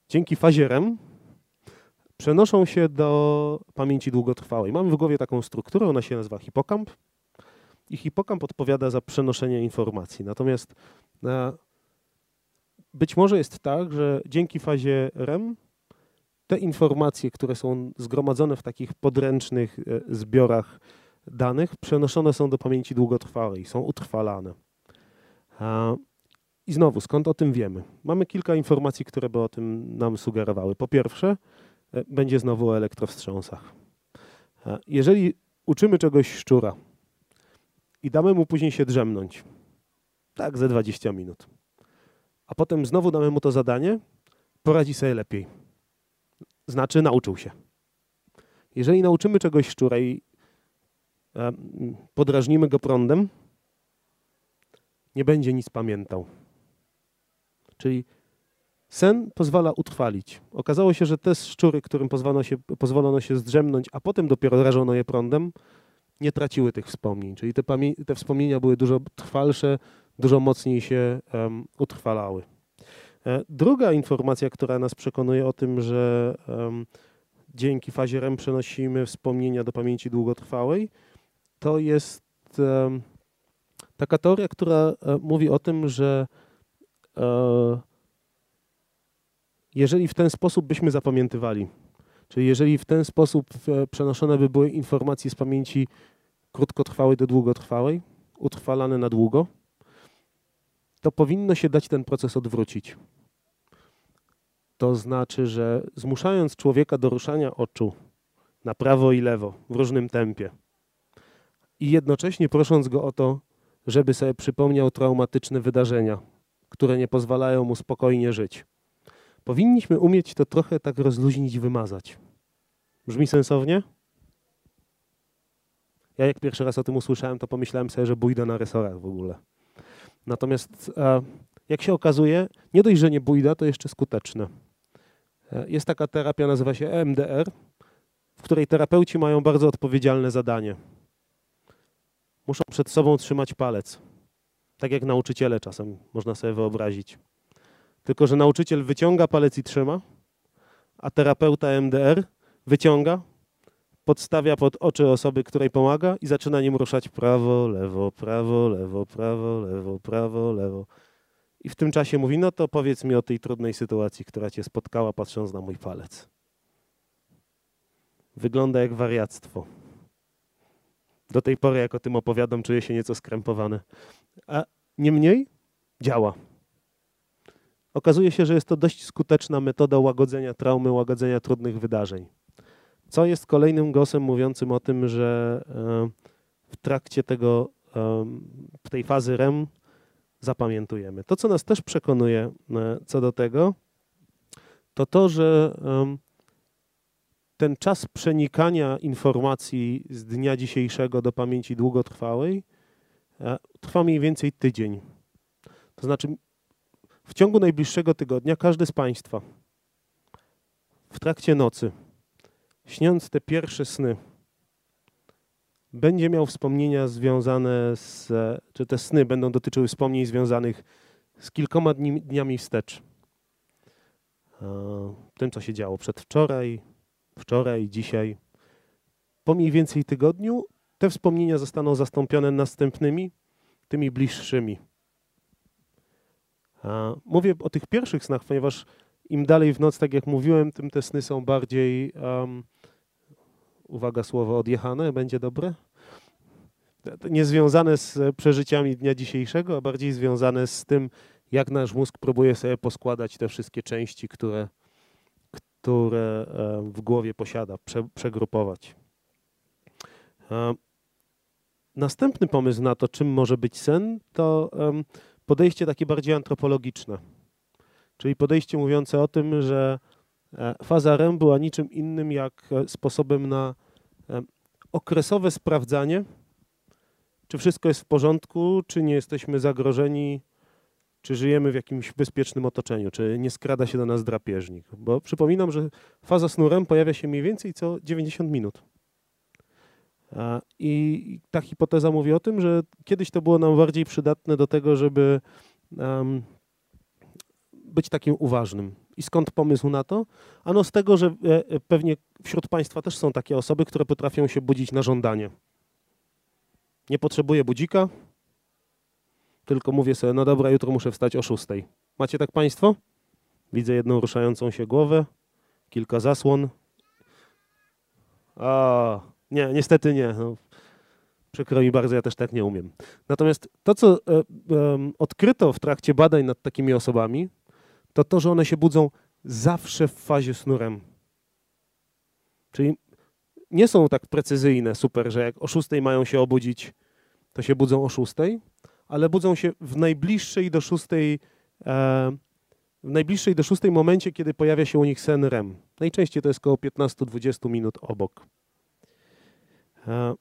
dzięki fazie REM, przenoszą się do pamięci długotrwałej. Mamy w głowie taką strukturę, ona się nazywa hipokamp i hipokamp odpowiada za przenoszenie informacji. Natomiast e, być może jest tak, że dzięki fazie REM te informacje, które są zgromadzone w takich podręcznych e, zbiorach danych, przenoszone są do pamięci długotrwałej, są utrwalane. I znowu, skąd o tym wiemy? Mamy kilka informacji, które by o tym nam sugerowały. Po pierwsze, e, będzie znowu o elektrowstrząsach. Jeżeli uczymy czegoś szczura, i damy mu później się drzemnąć. Tak, ze 20 minut. A potem znowu damy mu to zadanie, poradzi sobie lepiej. Znaczy, nauczył się. Jeżeli nauczymy czegoś szczura i podrażnimy go prądem, nie będzie nic pamiętał. Czyli sen pozwala utrwalić. Okazało się, że te szczury, którym pozwolono się, pozwolono się zdrzemnąć, a potem dopiero rażono je prądem, nie traciły tych wspomnień, czyli te, te wspomnienia były dużo trwalsze, dużo mocniej się um, utrwalały. E, druga informacja, która nas przekonuje o tym, że um, dzięki fazie REM przenosimy wspomnienia do pamięci długotrwałej, to jest um, taka teoria, która e, mówi o tym, że e, jeżeli w ten sposób byśmy zapamiętywali, czyli jeżeli w ten sposób przenoszone by były informacje z pamięci krótkotrwałej do długotrwałej, utrwalane na długo, to powinno się dać ten proces odwrócić. To znaczy, że zmuszając człowieka do ruszania oczu na prawo i lewo w różnym tempie i jednocześnie prosząc go o to, żeby sobie przypomniał traumatyczne wydarzenia, które nie pozwalają mu spokojnie żyć. Powinniśmy umieć to trochę tak rozluźnić i wymazać. Brzmi sensownie? Ja jak pierwszy raz o tym usłyszałem, to pomyślałem sobie, że bójdę na resorach w ogóle. Natomiast e, jak się okazuje, nie dość, że nie bójda, to jeszcze skuteczne. E, jest taka terapia, nazywa się EMDR, w której terapeuci mają bardzo odpowiedzialne zadanie. Muszą przed sobą trzymać palec. Tak jak nauczyciele czasem, można sobie wyobrazić. Tylko, że nauczyciel wyciąga palec i trzyma, a terapeuta MDR wyciąga, podstawia pod oczy osoby, której pomaga i zaczyna nim ruszać prawo, lewo, prawo, lewo, prawo, lewo, prawo, lewo. I w tym czasie mówi, no to powiedz mi o tej trudnej sytuacji, która cię spotkała, patrząc na mój palec. Wygląda jak wariactwo. Do tej pory, jak o tym opowiadam, czuję się nieco skrępowany. A niemniej działa. Okazuje się, że jest to dość skuteczna metoda łagodzenia traumy, łagodzenia trudnych wydarzeń. Co jest kolejnym głosem mówiącym o tym, że e, w trakcie tego, w tej fazy REM zapamiętujemy. To, co nas też przekonuje e, co do tego, to to, że ten czas przenikania informacji z dnia dzisiejszego do pamięci długotrwałej e, trwa mniej więcej tydzień. To znaczy, w ciągu najbliższego tygodnia każdy z Państwa w trakcie nocy, śniąc te pierwsze sny, będzie miał wspomnienia związane z, czy te sny będą dotyczyły wspomnień związanych z kilkoma dni, dniami wstecz. E, tym, co się działo przedwczoraj, wczoraj, dzisiaj. Po mniej więcej tygodniu te wspomnienia zostaną zastąpione następnymi, tymi bliższymi. Mówię o tych pierwszych snach, ponieważ im dalej w noc, tak jak mówiłem, tym te sny są bardziej, um, uwaga, słowo odjechane, będzie dobre? Nie związane z przeżyciami dnia dzisiejszego, a bardziej związane z tym, jak nasz mózg próbuje sobie poskładać te wszystkie części, które które w głowie posiada, prze, przegrupować. Następny pomysł na to, czym może być sen, to podejście takie bardziej antropologiczne, czyli podejście mówiące o tym, że e, faza REM była niczym innym jak e, sposobem na okresowe sprawdzanie, czy wszystko jest w porządku, czy nie jesteśmy zagrożeni czy żyjemy w jakimś bezpiecznym otoczeniu, czy nie skrada się do nas drapieżnik. Bo przypominam, że faza snurem pojawia się mniej więcej co 90 minut. I ta hipoteza mówi o tym, że kiedyś to było nam bardziej przydatne do tego, żeby być takim uważnym. I skąd pomysł na to? Ano z tego, że e, e, pewnie wśród Państwa też są takie osoby, które potrafią się budzić na żądanie. Nie potrzebuję budzika, tylko mówię sobie, no dobra, jutro muszę wstać o szóstej. Macie tak Państwo? Widzę jedną ruszającą się głowę, kilka zasłon. A, nie, niestety nie. No, przykro mi bardzo, ja też tak nie umiem. Natomiast to, co e, e, odkryto w trakcie badań nad takimi osobami, to to, że one się budzą zawsze w fazie snurem. Czyli nie są tak precyzyjne, super, że jak o szóstej mają się obudzić, to się budzą o szóstej, ale budzą się w najbliższej do szóstej, e, w najbliższej do szóstej momencie, kiedy pojawia się u nich sen REM. Najczęściej to jest około 15-20 minut obok. E,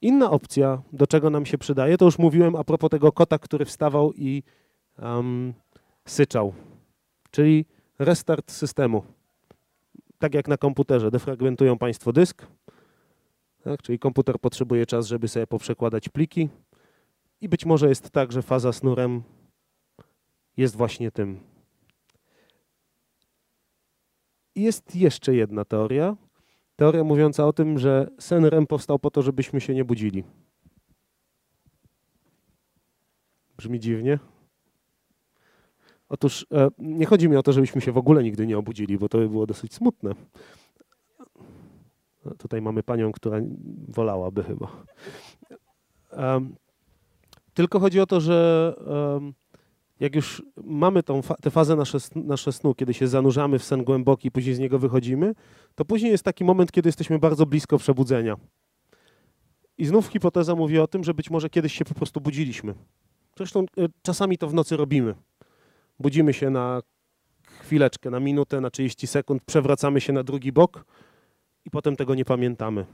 inna opcja, do czego nam się przydaje, to już mówiłem a propos tego kota, który wstawał i um, syczał, czyli restart systemu. Tak jak na komputerze, defragmentują Państwo dysk, tak? Czyli komputer potrzebuje czas, żeby sobie poprzekładać pliki i być może jest tak, że faza z nurem jest właśnie tym. Jest jeszcze jedna teoria. Teoria mówiąca o tym, że sen REM powstał po to, żebyśmy się nie budzili. Brzmi dziwnie. Otóż e, nie chodzi mi o to, żebyśmy się w ogóle nigdy nie obudzili, bo to by było dosyć smutne. Tutaj mamy panią, która wolałaby chyba. Tylko chodzi o to, że jak już mamy tą tę fazę nasze, nasze snu, kiedy się zanurzamy w sen głęboki, później z niego wychodzimy, to później jest taki moment, kiedy jesteśmy bardzo blisko przebudzenia. I znów hipoteza mówi o tym, że być może kiedyś się po prostu budziliśmy. Zresztą y, czasami to w nocy robimy. Budzimy się na chwileczkę, na minutę, na 30 sekund, przewracamy się na drugi bok, i potem tego nie pamiętamy.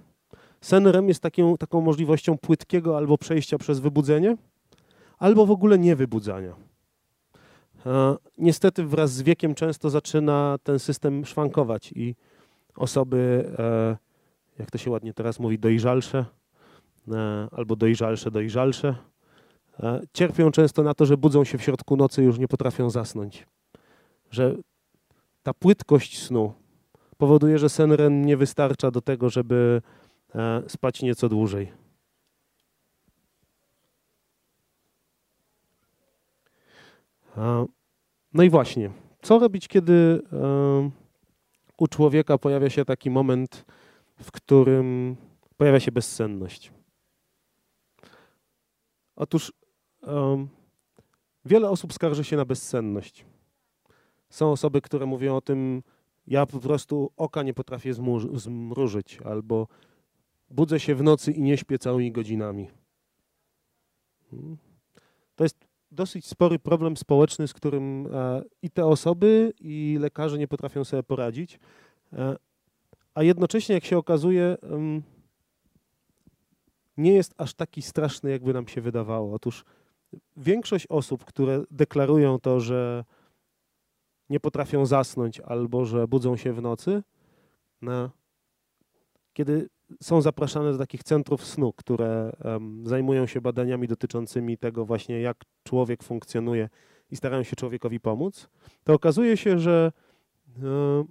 Sen REM jest taką, taką możliwością płytkiego albo przejścia przez wybudzenie, albo w ogóle niewybudzania. Niestety wraz z wiekiem często zaczyna ten system szwankować i osoby, e, jak to się ładnie teraz mówi, dojrzalsze e, albo dojrzalsze, dojrzalsze, e, cierpią często na to, że budzą się w środku nocy i już nie potrafią zasnąć. Że ta płytkość snu powoduje, że sen REM nie wystarcza do tego, żeby spać nieco dłużej. No i właśnie, co robić, kiedy u człowieka pojawia się taki moment, w którym pojawia się bezsenność? Otóż wiele osób skarży się na bezsenność. Są osoby, które mówią o tym, ja po prostu oka nie potrafię zmrużyć, albo budzę się w nocy i nie śpię całymi godzinami. Hmm. To jest dosyć spory problem społeczny, z którym e, i te osoby, i lekarze nie potrafią sobie poradzić. E, a jednocześnie, jak się okazuje, nie jest aż taki straszny, jakby nam się wydawało. Otóż większość osób, które deklarują to, że nie potrafią zasnąć albo że budzą się w nocy, kiedy są zapraszane do takich centrów snu, które zajmują się badaniami dotyczącymi tego właśnie, jak człowiek funkcjonuje i starają się człowiekowi pomóc, to okazuje się, że e,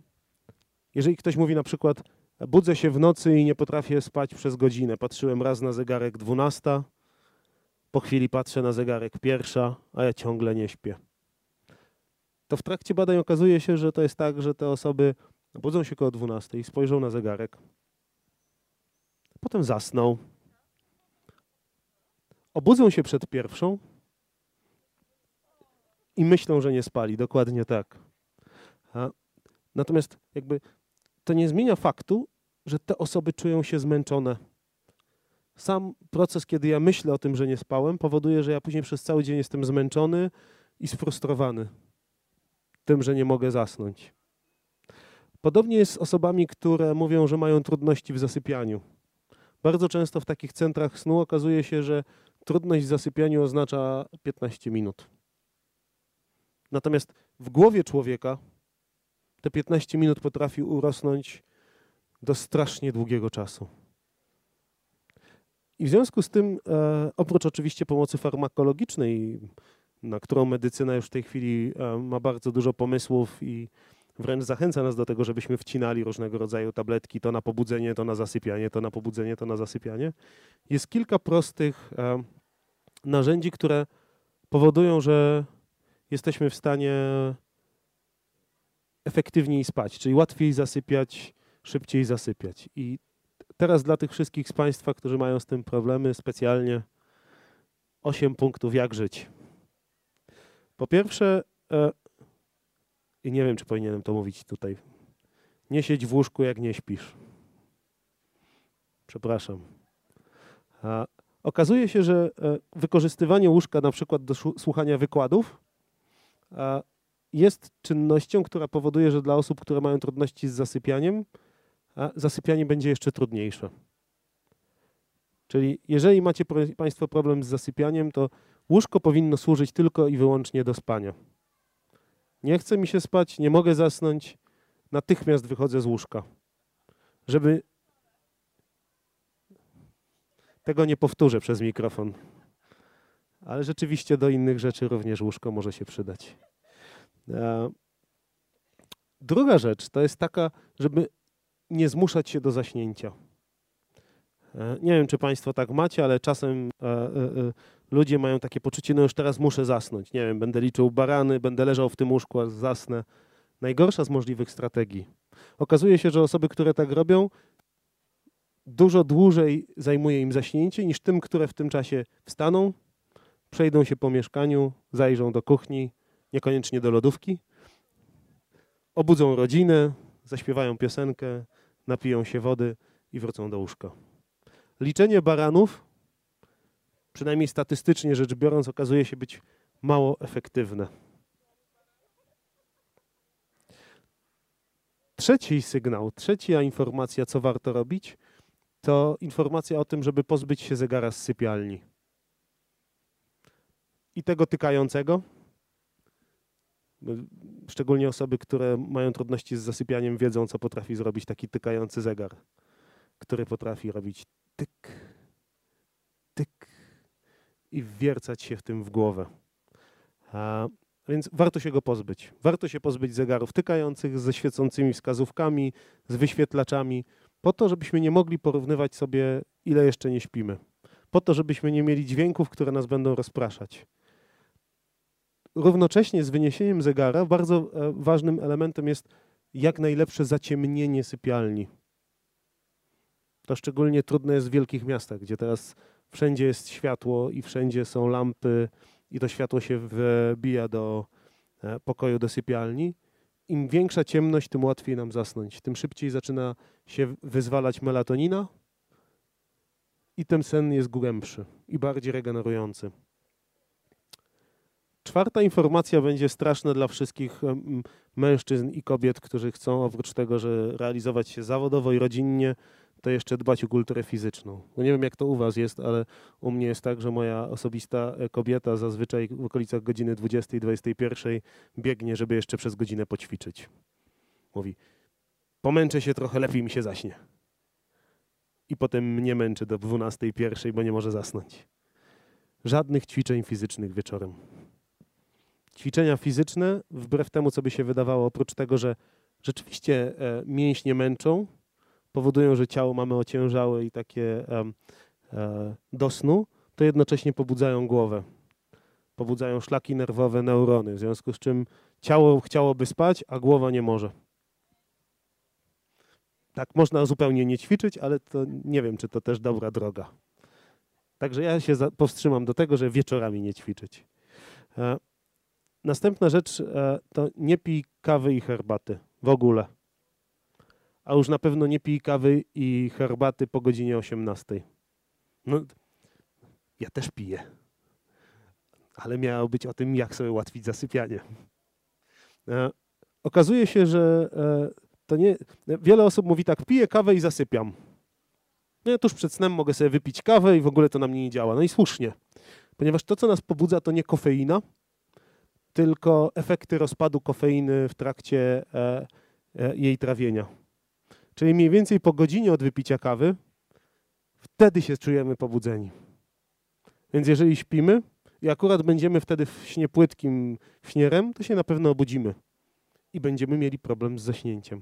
jeżeli ktoś mówi na przykład budzę się w nocy i nie potrafię spać przez godzinę, patrzyłem raz na zegarek 12, po chwili patrzę na zegarek pierwsza, a ja ciągle nie śpię. To w trakcie badań okazuje się, że to jest tak, że te osoby budzą się koło 12 i spojrzą na zegarek, Potem zasnął. Obudzą się przed pierwszą i myślą, że nie spali. Dokładnie tak. Natomiast jakby to nie zmienia faktu, że te osoby czują się zmęczone. Sam proces, kiedy ja myślę o tym, że nie spałem, powoduje, że ja później przez cały dzień jestem zmęczony i sfrustrowany tym, że nie mogę zasnąć. Podobnie jest z osobami, które mówią, że mają trudności w zasypianiu. Bardzo często w takich centrach snu okazuje się, że trudność w zasypianiu oznacza 15 minut. Natomiast w głowie człowieka te 15 minut potrafi urosnąć do strasznie długiego czasu. I w związku z tym, e, oprócz oczywiście pomocy farmakologicznej, na którą medycyna już w tej chwili e, ma bardzo dużo pomysłów i wręcz zachęca nas do tego, żebyśmy wcinali różnego rodzaju tabletki, to na pobudzenie, to na zasypianie, to na pobudzenie, to na zasypianie. Jest kilka prostych narzędzi, które powodują, że jesteśmy w stanie efektywniej spać, czyli łatwiej zasypiać, szybciej zasypiać. I teraz dla tych wszystkich z Państwa, którzy mają z tym problemy, specjalnie 8 punktów, jak żyć. Po pierwsze, e, i nie wiem, czy powinienem to mówić tutaj. Nie siedź w łóżku, jak nie śpisz. Przepraszam. A okazuje się, że e, wykorzystywanie łóżka na przykład do słuchania wykładów jest czynnością, która powoduje, że dla osób, które mają trudności z zasypianiem, zasypianie będzie jeszcze trudniejsze. Czyli jeżeli macie Państwo problem z zasypianiem, to łóżko powinno służyć tylko i wyłącznie do spania. Nie chce mi się spać, nie mogę zasnąć. Natychmiast wychodzę z łóżka. Żeby. Tego nie powtórzę przez mikrofon. Ale rzeczywiście do innych rzeczy również łóżko może się przydać. E, druga rzecz to jest taka, żeby nie zmuszać się do zaśnięcia. E, nie wiem, czy Państwo tak macie, ale czasem e, ludzie mają takie poczucie, no już teraz muszę zasnąć. Nie wiem, będę liczył barany, będę leżał w tym łóżku, aż zasnę. Najgorsza z możliwych strategii. Okazuje się, że osoby, które tak robią, dużo dłużej zajmuje im zaśnięcie niż tym, które w tym czasie wstaną, przejdą się po mieszkaniu, zajrzą do kuchni, niekoniecznie do lodówki, obudzą rodzinę, zaśpiewają piosenkę, napiją się wody i wrócą do łóżka. Liczenie baranów przynajmniej statystycznie rzecz biorąc, okazuje się być mało efektywne. Trzeci sygnał, trzecia informacja, co warto robić, to informacja o tym, żeby pozbyć się zegara z sypialni. i tego tykającego. Szczególnie osoby, które mają trudności z zasypianiem, wiedzą, co potrafi zrobić taki tykający zegar, który potrafi robić i wwiercać się w tym w głowę. A, więc warto się go pozbyć. Warto się pozbyć zegarów tykających ze świecącymi wskazówkami, z wyświetlaczami, po to, żebyśmy nie mogli porównywać sobie, ile jeszcze nie śpimy. Po to, żebyśmy nie mieli dźwięków, które nas będą rozpraszać. Równocześnie z wyniesieniem zegara bardzo e, ważnym elementem jest jak najlepsze zaciemnienie sypialni. To szczególnie trudne jest w wielkich miastach, gdzie teraz wszędzie jest światło i wszędzie są lampy i to światło się wbija do e, pokoju, do sypialni. Im większa ciemność, tym łatwiej nam zasnąć. Tym szybciej zaczyna się wyzwalać melatonina i ten sen jest głębszy i bardziej regenerujący. Czwarta informacja będzie straszna dla wszystkich mężczyzn i kobiet, którzy chcą oprócz tego, że realizować się zawodowo i rodzinnie, to jeszcze dbać o kulturę fizyczną. No nie wiem, jak to u Was jest, ale u mnie jest tak, że moja osobista e, kobieta zazwyczaj w okolicach godziny 20-21 biegnie, żeby jeszcze przez godzinę poćwiczyć. Mówi, pomęczę się trochę, lepiej mi się zaśnie. I potem mnie męczy do 12-1, bo nie może zasnąć. Żadnych ćwiczeń fizycznych wieczorem. Ćwiczenia fizyczne, wbrew temu, co by się wydawało, oprócz tego, że rzeczywiście e, mięśnie męczą, powodują, że ciało mamy ociężałe i takie e, do snu, to jednocześnie pobudzają głowę. Pobudzają szlaki nerwowe, neurony, w związku z czym ciało chciałoby spać, a głowa nie może. Tak, można zupełnie nie ćwiczyć, ale to nie wiem, czy to też dobra droga. Także ja się powstrzymam do tego, że wieczorami nie ćwiczyć. Następna rzecz e, to nie pij kawy i herbaty w ogóle a już na pewno nie pij kawy i herbaty po godzinie 18. No, ja też piję. Ale miało być o tym, jak sobie ułatwić zasypianie. E, okazuje się, że e, to nie. Wiele osób mówi tak: piję kawę i zasypiam. Ja tuż przed snem mogę sobie wypić kawę i w ogóle to na mnie nie działa. No i słusznie, ponieważ to, co nas pobudza, to nie kofeina, tylko efekty rozpadu kofeiny w trakcie e, e, jej trawienia. Czyli mniej więcej po godzinie od wypicia kawy, wtedy się czujemy pobudzeni. Więc jeżeli śpimy i akurat będziemy wtedy w śnie płytkim, w śnie REM, to się na pewno obudzimy i będziemy mieli problem z zaśnięciem.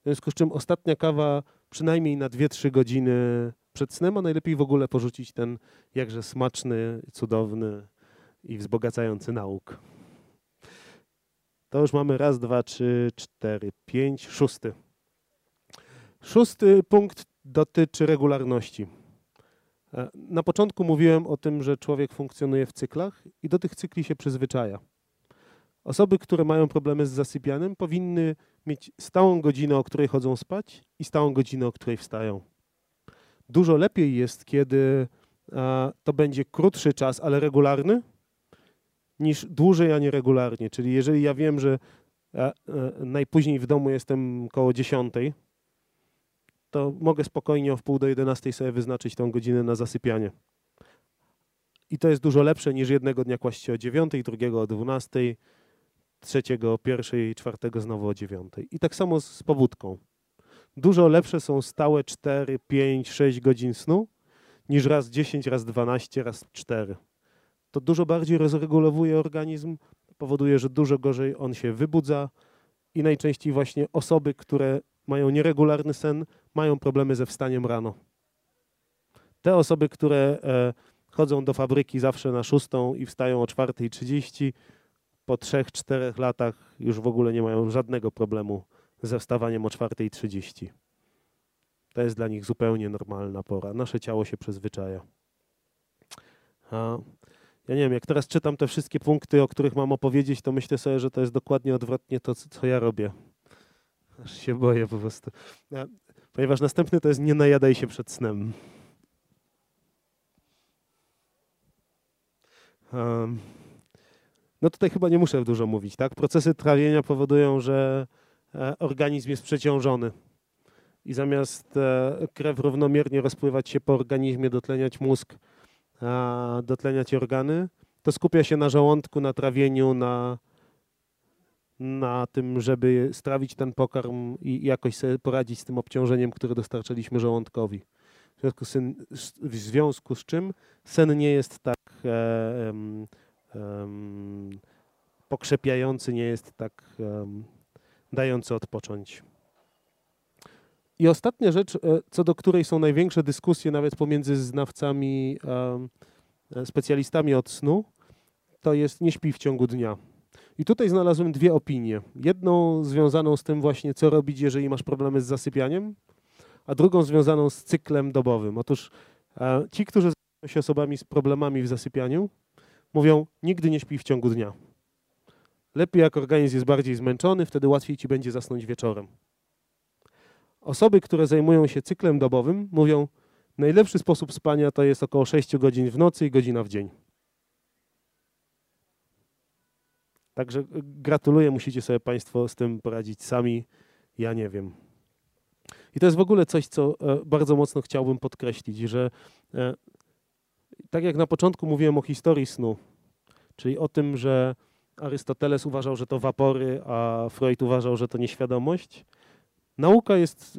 W związku z czym ostatnia kawa przynajmniej na 2-3 godziny przed snem, a najlepiej w ogóle porzucić ten jakże smaczny, cudowny i wzbogacający nauk. To już mamy raz, dwa, trzy, cztery, pięć, szósty. Szósty punkt dotyczy regularności. E, na początku mówiłem o tym, że człowiek funkcjonuje w cyklach i do tych cykli się przyzwyczaja. Osoby, które mają problemy z zasypianiem, powinny mieć stałą godzinę, o której chodzą spać i stałą godzinę, o której wstają. Dużo lepiej jest, kiedy to będzie krótszy czas, ale regularny, niż dłużej, a nie regularnie. Czyli jeżeli ja wiem, że e, najpóźniej w domu jestem koło dziesiątej, to mogę spokojnie o wpół do 11 sobie wyznaczyć tą godzinę na zasypianie. I to jest dużo lepsze niż jednego dnia kłaść się o 9, drugiego o 12, trzeciego o 1, czwartego znowu o 9. I tak samo z pobudką. Dużo lepsze są stałe 4, 5, 6 godzin snu niż raz 10, raz 12, raz 4. To dużo bardziej rozregulowuje organizm, powoduje, że dużo gorzej on się wybudza i najczęściej właśnie osoby, które mają nieregularny sen, mają problemy ze wstaniem rano. Te osoby, które e, chodzą do fabryki zawsze na szóstą i wstają o 4.30, po 3-4 latach już w ogóle nie mają żadnego problemu ze wstawaniem o 4.30. To jest dla nich zupełnie normalna pora. Nasze ciało się przyzwyczaja. Ja nie wiem, jak teraz czytam te wszystkie punkty, o których mam opowiedzieć, to myślę sobie, że to jest dokładnie odwrotnie to, co ja robię. Aż się boję po prostu. Ponieważ następny to jest nie najadaj się przed snem. Um, no tutaj chyba nie muszę dużo mówić, tak? Procesy trawienia powodują, że e, organizm jest przeciążony i zamiast e, krew równomiernie rozpływać się po organizmie, dotleniać mózg, dotleniać organy, to skupia się na żołądku, na trawieniu, na, na tym, żeby strawić ten pokarm i jakoś sobie poradzić z tym obciążeniem, które dostarczyliśmy żołądkowi. W związku z, w związku z czym sen nie jest tak e, pokrzepiający, nie jest tak dający odpocząć. I ostatnia rzecz, e, co do której są największe dyskusje nawet pomiędzy znawcami, e, specjalistami od snu, to jest nie śpi w ciągu dnia. I tutaj znalazłem dwie opinie. Jedną związaną z tym właśnie, co robić, jeżeli masz problemy z zasypianiem, a drugą związaną z cyklem dobowym. Otóż e, ci, którzy zajmują się osobami z problemami w zasypianiu, mówią, nigdy nie śpi w ciągu dnia. Lepiej jak organizm jest bardziej zmęczony, wtedy łatwiej ci będzie zasnąć wieczorem. Osoby, które zajmują się cyklem dobowym, mówią, najlepszy sposób spania to jest około 6 godzin w nocy i godzina w dzień. Także gratuluję, musicie sobie Państwo z tym poradzić sami. Ja nie wiem. I to jest w ogóle coś, co e, bardzo mocno chciałbym podkreślić, że e, tak jak na początku mówiłem o historii snu, czyli o tym, że Arystoteles uważał, że to wapory, a Freud uważał, że to nieświadomość, nauka jest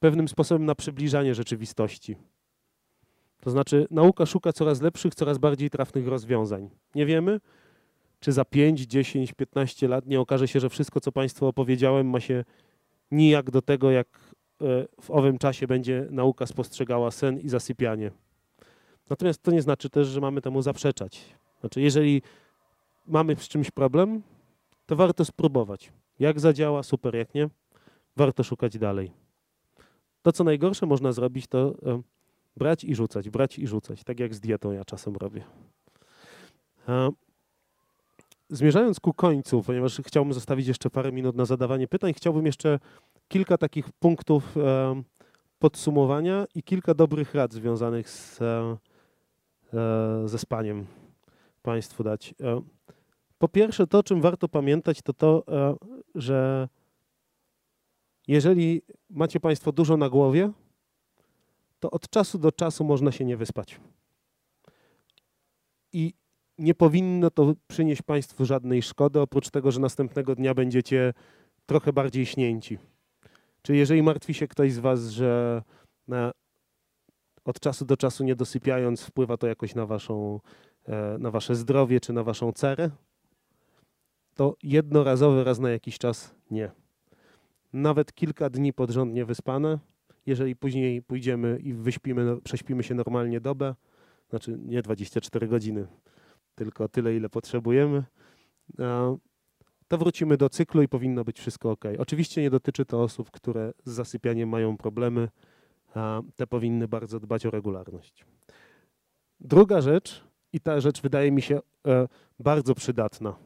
pewnym sposobem na przybliżanie rzeczywistości. To znaczy, nauka szuka coraz lepszych, coraz bardziej trafnych rozwiązań. Nie wiemy, czy za 5, 10, 15 lat nie okaże się, że wszystko, co Państwu opowiedziałem, ma się nijak do tego, jak e, w owym czasie będzie nauka spostrzegała sen i zasypianie. Natomiast to nie znaczy też, że mamy temu zaprzeczać. Znaczy, jeżeli mamy z czymś problem, to warto spróbować. Jak zadziała, super, jak nie, warto szukać dalej. To, co najgorsze można zrobić, to e, brać i rzucać, brać i rzucać, tak jak z dietą ja czasem robię. Zmierzając ku końcu, ponieważ chciałbym zostawić jeszcze parę minut na zadawanie pytań, chciałbym jeszcze kilka takich punktów e, podsumowania i kilka dobrych rad związanych z, e, e, ze spaniem Państwu dać. Po pierwsze, to, o czym warto pamiętać, to to, że jeżeli macie Państwo dużo na głowie, to od czasu do czasu można się nie wyspać. I nie powinno to przynieść Państwu żadnej szkody, oprócz tego, że następnego dnia będziecie trochę bardziej śnięci. Czyli jeżeli martwi się ktoś z Was, że od czasu do czasu nie dosypiając wpływa to jakoś na, waszą, e, na Wasze zdrowie czy na Waszą cerę, to jednorazowy raz na jakiś czas nie. Nawet kilka dni pod rząd nie wyspane, jeżeli później pójdziemy i wyśpimy, prześpimy się normalnie dobę, znaczy nie 24 godziny, tylko tyle, ile potrzebujemy, to wrócimy do cyklu i powinno być wszystko ok. Oczywiście nie dotyczy to osób, które z zasypianiem mają problemy, te powinny bardzo dbać o regularność. Druga rzecz, i ta rzecz wydaje mi się e, bardzo przydatna.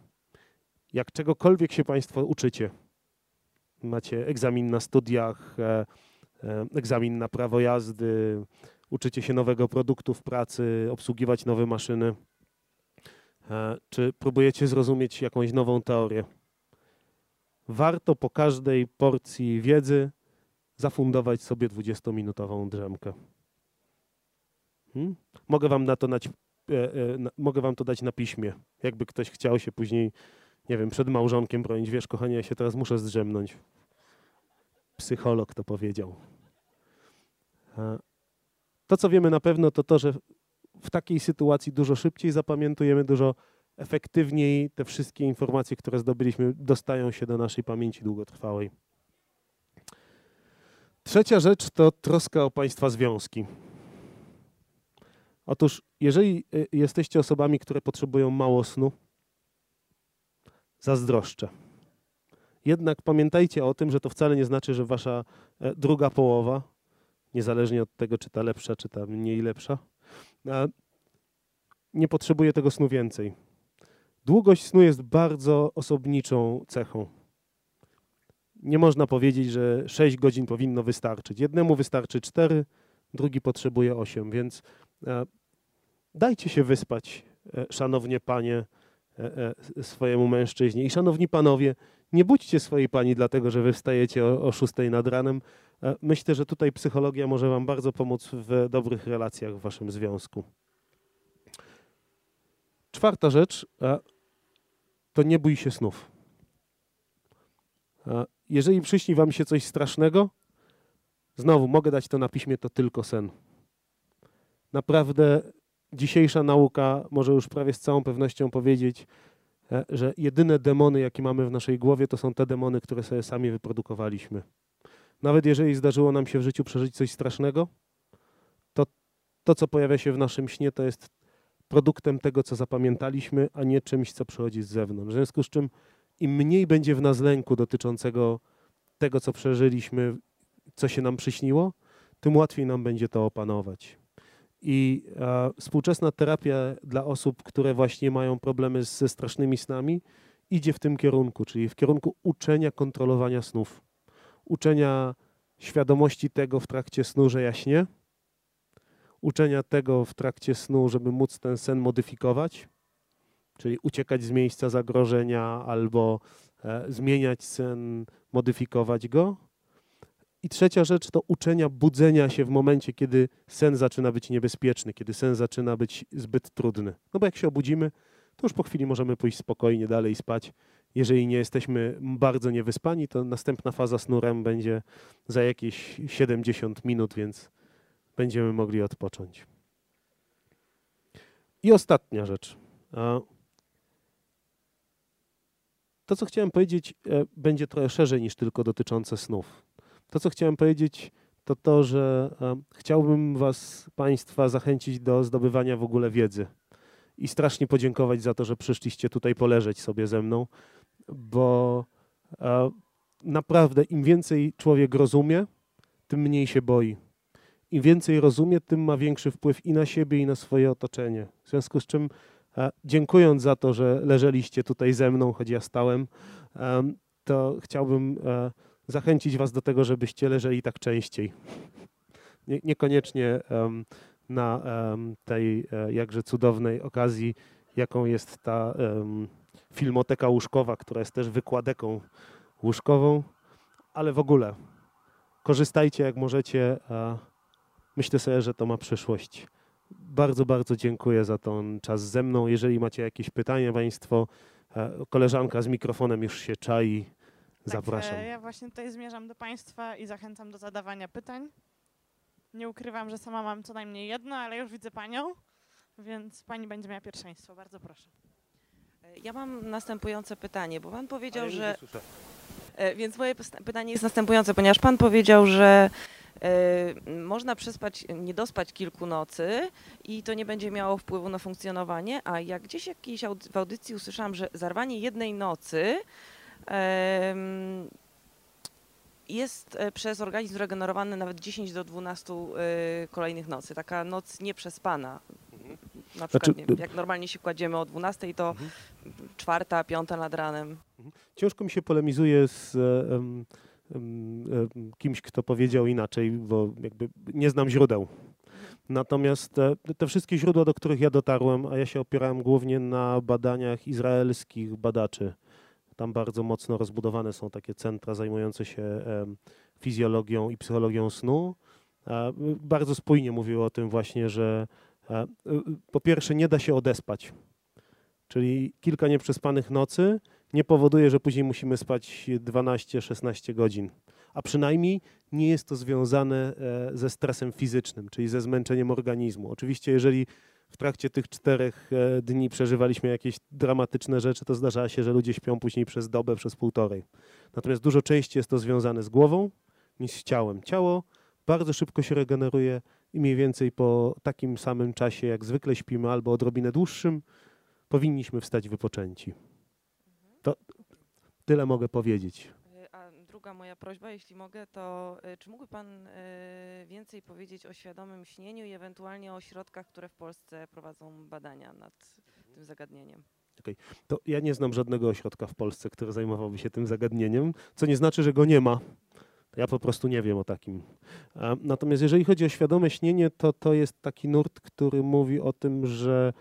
Jak czegokolwiek się Państwo uczycie, macie egzamin na studiach, e, e, egzamin na prawo jazdy, uczycie się nowego produktu w pracy, obsługiwać nowe maszyny, E, czy próbujecie zrozumieć jakąś nową teorię. Warto po każdej porcji wiedzy zafundować sobie 20-minutową drzemkę. Hmm? Mogę wam na to dać, e, e, na, mogę wam to dać na piśmie. Jakby ktoś chciał się później, nie wiem, przed małżonkiem bronić. Wiesz, kochanie, ja się teraz muszę zdrzemnąć. Psycholog to powiedział. To, co wiemy na pewno, to to, że w takiej sytuacji dużo szybciej zapamiętujemy, dużo efektywniej te wszystkie informacje, które zdobyliśmy, dostają się do naszej pamięci długotrwałej. Trzecia rzecz to troska o Państwa związki. Otóż, jeżeli y, jesteście osobami, które potrzebują mało snu, zazdroszczę. Jednak pamiętajcie o tym, że to wcale nie znaczy, że wasza e, druga połowa, niezależnie od tego, czy ta lepsza, czy ta mniej lepsza, nie potrzebuje tego snu więcej. Długość snu jest bardzo osobniczą cechą. Nie można powiedzieć, że 6 godzin powinno wystarczyć. Jednemu wystarczy 4, drugi potrzebuje 8, więc e, dajcie się wyspać, e, szanownie panie, e, swojemu mężczyźnie. I szanowni panowie, nie budźcie swojej pani dlatego, że wy wstajecie o, o 6 nad ranem. Myślę, że tutaj psychologia może wam bardzo pomóc w dobrych relacjach w waszym związku. Czwarta rzecz, e, to nie bój się snów. E, jeżeli przyśni wam się coś strasznego, znowu mogę dać to na piśmie, to tylko sen. Naprawdę dzisiejsza nauka może już prawie z całą pewnością powiedzieć, e, że jedyne demony, jakie mamy w naszej głowie, to są te demony, które sobie sami wyprodukowaliśmy. Nawet jeżeli zdarzyło nam się w życiu przeżyć coś strasznego, to to, co pojawia się w naszym śnie, to jest produktem tego, co zapamiętaliśmy, a nie czymś, co przychodzi z zewnątrz. W związku z czym im mniej będzie w nas lęku dotyczącego tego, co przeżyliśmy, co się nam przyśniło, tym łatwiej nam będzie to opanować. I e, współczesna terapia dla osób, które właśnie mają problemy ze strasznymi snami, idzie w tym kierunku, czyli w kierunku uczenia kontrolowania snów, uczenia świadomości tego w trakcie snu, że jaśnie, uczenia tego w trakcie snu, żeby móc ten sen modyfikować, czyli uciekać z miejsca zagrożenia albo e, zmieniać sen, modyfikować go. I trzecia rzecz to uczenia budzenia się w momencie, kiedy sen zaczyna być niebezpieczny, kiedy sen zaczyna być zbyt trudny. No bo jak się obudzimy, to już po chwili możemy pójść spokojnie dalej spać. Jeżeli nie jesteśmy bardzo niewyspani, to następna faza snu REM będzie za jakieś 70 minut, więc będziemy mogli odpocząć. I ostatnia rzecz. To, co chciałem powiedzieć, e, będzie trochę szerzej niż tylko dotyczące snów. To, co chciałem powiedzieć, to to, że e, chciałbym Was, Państwa, zachęcić do zdobywania w ogóle wiedzy i strasznie podziękować za to, że przyszliście tutaj poleżeć sobie ze mną, bo e, naprawdę im więcej człowiek rozumie, tym mniej się boi. Im więcej rozumie, tym ma większy wpływ i na siebie, i na swoje otoczenie. W związku z czym, e, dziękując za to, że leżeliście tutaj ze mną, choć ja stałem, to chciałbym zachęcić Was do tego, żebyście leżeli tak częściej. niekoniecznie na tej e, jakże cudownej okazji, jaką jest ta filmoteka łóżkowa, która jest też wykładeką łóżkową, ale w ogóle korzystajcie jak możecie myślę sobie, że to ma przyszłość. Bardzo, bardzo dziękuję za ten czas ze mną. Jeżeli macie jakieś pytania Państwo, e, koleżanka z mikrofonem już się czai. Zapraszam. Tak, ja właśnie tutaj zmierzam do Państwa i zachęcam do zadawania pytań. Nie ukrywam, że sama mam co najmniej jedno, ale już widzę Panią, więc Pani będzie miała pierwszeństwo. Bardzo proszę. E, ja mam następujące pytanie, bo Pan powiedział, że... Więc moje pytanie jest następujące, ponieważ Pan powiedział, że Y, można przespać, nie dospać kilku nocy i to nie będzie miało wpływu na funkcjonowanie, a jak gdzieś jakiejś w audycji usłyszałam, że zarwanie jednej nocy jest e, przez organizm regenerowany nawet 10 do 12 e, kolejnych nocy. Taka noc nieprzespana. Na przykład znaczy, jak normalnie się kładziemy o 12, to mhm. czwarta, piąta nad ranem. Mhm. Ciężko mi się polemizuje z um, kimś, kto powiedział inaczej, bo jakby nie znam źródeł. Natomiast te, te, wszystkie źródła, do których ja dotarłem, a ja się opierałem głównie na badaniach izraelskich badaczy, tam bardzo mocno rozbudowane są takie centra zajmujące się fizjologią i psychologią snu. Bardzo spójnie mówiły o tym właśnie, że po pierwsze nie da się odespać, czyli kilka nieprzespanych nocy nie powoduje, że później musimy spać 12-16 godzin. A przynajmniej nie jest to związane e, ze stresem fizycznym, czyli ze zmęczeniem organizmu. Oczywiście, jeżeli w trakcie tych czterech e, dni przeżywaliśmy jakieś dramatyczne rzeczy, to zdarza się, że ludzie śpią później przez dobę, przez półtorej. Natomiast dużo częściej jest to związane z głową niż z ciałem. Ciało bardzo szybko się regeneruje i mniej więcej po takim samym czasie, jak zwykle śpimy, albo odrobinę dłuższym, powinniśmy wstać wypoczęci. To tyle mogę powiedzieć. E, druga moja prośba, jeśli mogę, to e, czy mógłby Pan e, więcej powiedzieć o świadomym śnieniu i ewentualnie o środkach, które w Polsce prowadzą badania nad tym zagadnieniem? Okay. To ja nie znam żadnego ośrodka w Polsce, który zajmowałby się tym zagadnieniem, co nie znaczy, że go nie ma. Ja po prostu nie wiem o takim. Natomiast jeżeli chodzi o świadome śnienie, to to jest taki nurt, który mówi o tym, że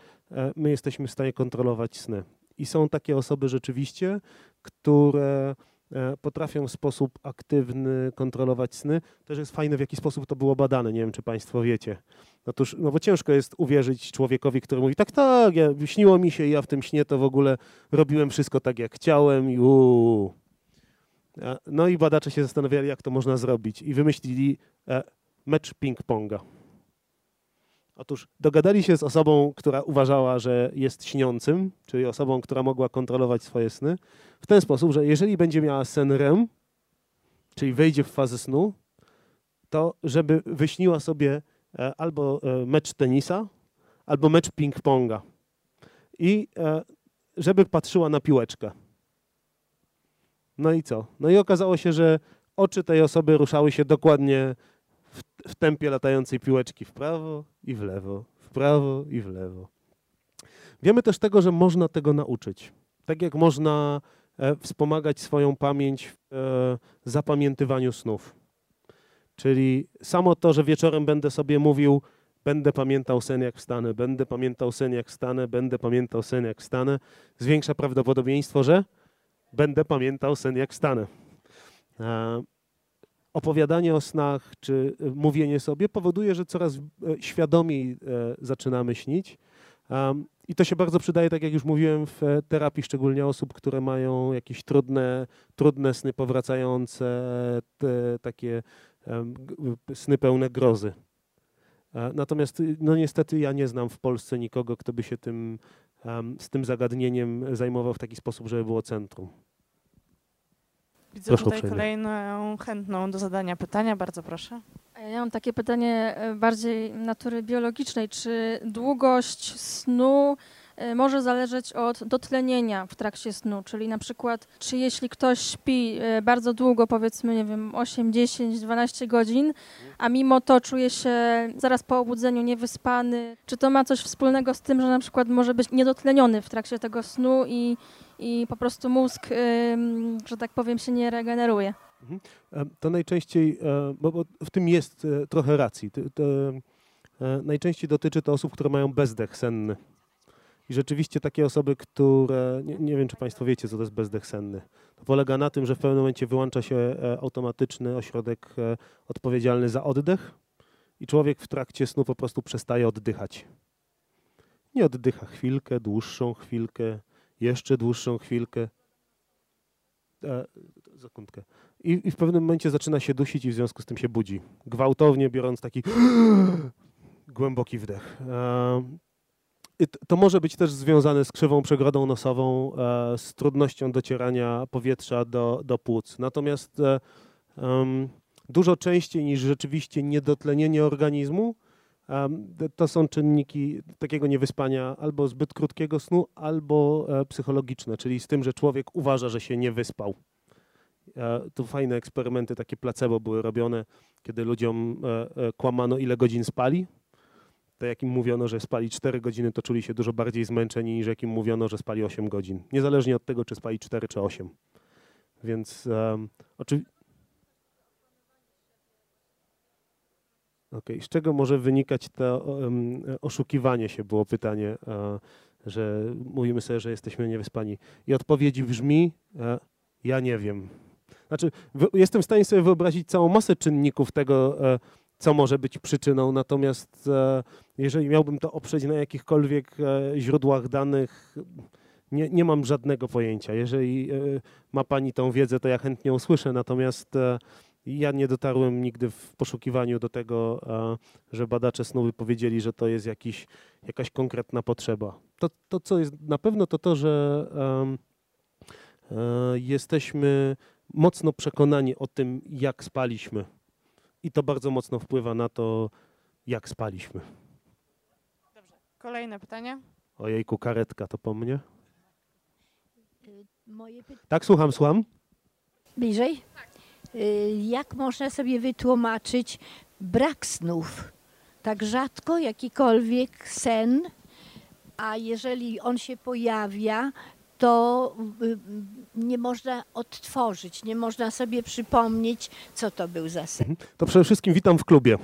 my jesteśmy w stanie kontrolować sny. I są takie osoby rzeczywiście, które e, potrafią w sposób aktywny kontrolować sny. Też jest fajne, w jaki sposób to było badane. Nie wiem, czy Państwo wiecie. Otóż, no bo ciężko jest uwierzyć człowiekowi, który mówi, tak, tak, ja, śniło mi się ja w tym śnie to w ogóle robiłem wszystko tak, jak chciałem i uuu. E, No i badacze się zastanawiali, jak to można zrobić i wymyślili e, mecz ping-ponga. Otóż dogadali się z osobą, która uważała, że jest śniącym, czyli osobą, która mogła kontrolować swoje sny, w ten sposób, że jeżeli będzie miała sen REM, czyli wejdzie w fazę snu, to żeby wyśniła sobie e, albo e, mecz tenisa, albo mecz ping-ponga. I e, żeby patrzyła na piłeczkę. No i co? No i okazało się, że oczy tej osoby ruszały się dokładnie w, w tempie latającej piłeczki w prawo i w lewo, w prawo i w lewo. Wiemy też tego, że można tego nauczyć. Tak jak można e, wspomagać swoją pamięć w e, zapamiętywaniu snów. Czyli samo to, że wieczorem będę sobie mówił, będę pamiętał sen jak wstanę, będę pamiętał sen jak wstanę, będę pamiętał sen jak wstanę, zwiększa prawdopodobieństwo, że będę pamiętał sen jak wstanę. E, opowiadanie o snach czy e, mówienie sobie powoduje, że coraz e, świadomiej e, zaczynamy śnić. I to się bardzo przydaje, tak jak już mówiłem, w terapii, szczególnie osób, które mają jakieś trudne, trudne sny powracające, te, takie sny pełne grozy. Natomiast y, no niestety ja nie znam w Polsce nikogo, kto by się tym, z tym zagadnieniem zajmował w taki sposób, żeby było centrum. Widzę Proszę tutaj kolejną chętną do zadania pytania. Bardzo proszę. Ja mam takie pytanie e, bardziej natury biologicznej. Czy długość snu może zależeć od dotlenienia w trakcie snu? Czyli na przykład, czy jeśli ktoś śpi e, bardzo długo, powiedzmy, nie wiem, 8, 10, 12 godzin, a mimo to czuje się zaraz po obudzeniu niewyspany, czy to ma coś wspólnego z tym, że na przykład może być niedotleniony w trakcie tego snu i, i po prostu mózg, ym, że tak powiem, się nie regeneruje? E, To najczęściej, e, bo, w tym jest e, trochę racji. Najczęściej dotyczy to osób, które mają bezdech senny. I rzeczywiście takie osoby, które, nie, nie wiem czy Państwo wiecie, co to jest bezdech senny. To polega na tym, że w pewnym momencie wyłącza się e, automatyczny ośrodek e, odpowiedzialny za oddech i człowiek w trakcie snu po prostu przestaje oddychać. Nie oddycha chwilkę, dłuższą chwilkę, jeszcze dłuższą chwilkę. E, sekundkę. I, I w pewnym momencie zaczyna się dusić i w związku z tym się budzi. Gwałtownie biorąc taki *gasps* głęboki wdech. E, to może być też związane z krzywą przegrodą nosową, e, z trudnością docierania powietrza do, do płuc. Natomiast em, dużo częściej niż rzeczywiście niedotlenienie organizmu, t- to są czynniki takiego niewyspania albo zbyt krótkiego snu, albo e, psychologiczne, czyli z tym, że człowiek uważa, że się nie wyspał. Tu fajne eksperymenty, takie placebo były robione, kiedy ludziom kłamano, ile godzin spali. To jak im mówiono, że spali 4 godziny, to czuli się dużo bardziej zmęczeni, niż jak im mówiono, że spali 8 godzin. Niezależnie od tego, czy spali 4 czy 8. Więc um, oczywiście. Okej, z czego może wynikać to em, oszukiwanie się, było pytanie, e, że mówimy sobie, że jesteśmy niewyspani. I odpowiedź brzmi, e, ja nie wiem. Znaczy, wy- jestem w stanie sobie wyobrazić całą masę czynników tego, e, co może być przyczyną, natomiast e, jeżeli miałbym to oprzeć na jakichkolwiek e, źródłach danych, nie, nie mam żadnego pojęcia. Jeżeli e, ma Pani tą wiedzę, to ja chętnie usłyszę, natomiast ja nie dotarłem nigdy w poszukiwaniu do tego, że badacze snu powiedzieli, że to jest jakiś, jakaś konkretna potrzeba. To, to, co jest na pewno, to to, że jesteśmy mocno przekonani o tym, jak spaliśmy. I to bardzo mocno wpływa na to, jak spaliśmy. Kolejne pytanie. Ojejku, karetka, to po mnie? Y, Moje pytanie. Tak, słucham, słucham. Bliżej? Y, Jak można sobie wytłumaczyć brak snów? Tak rzadko jakikolwiek sen, a jeżeli on się pojawia, to y, nie można odtworzyć, nie można sobie przypomnieć, co to był za sen. To przede wszystkim witam w klubie,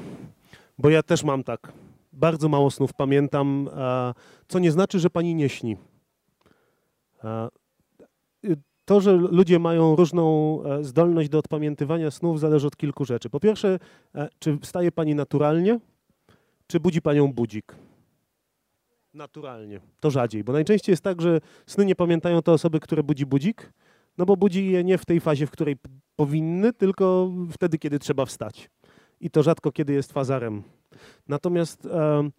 bo ja też mam tak. Bardzo mało snów pamiętam, co nie znaczy, że pani nie śni. Y, to, że ludzie mają różną e, zdolność do odpamiętywania snów, zależy od kilku rzeczy. Po pierwsze, e, czy wstaje pani naturalnie, czy budzi panią budzik? Naturalnie. To rzadziej, bo najczęściej jest tak, że sny nie pamiętają te osoby, które budzi budzik, no bo budzi je nie w tej fazie, w której powinny, tylko wtedy, kiedy trzeba wstać. I to rzadko kiedy jest fazarem. Natomiast e,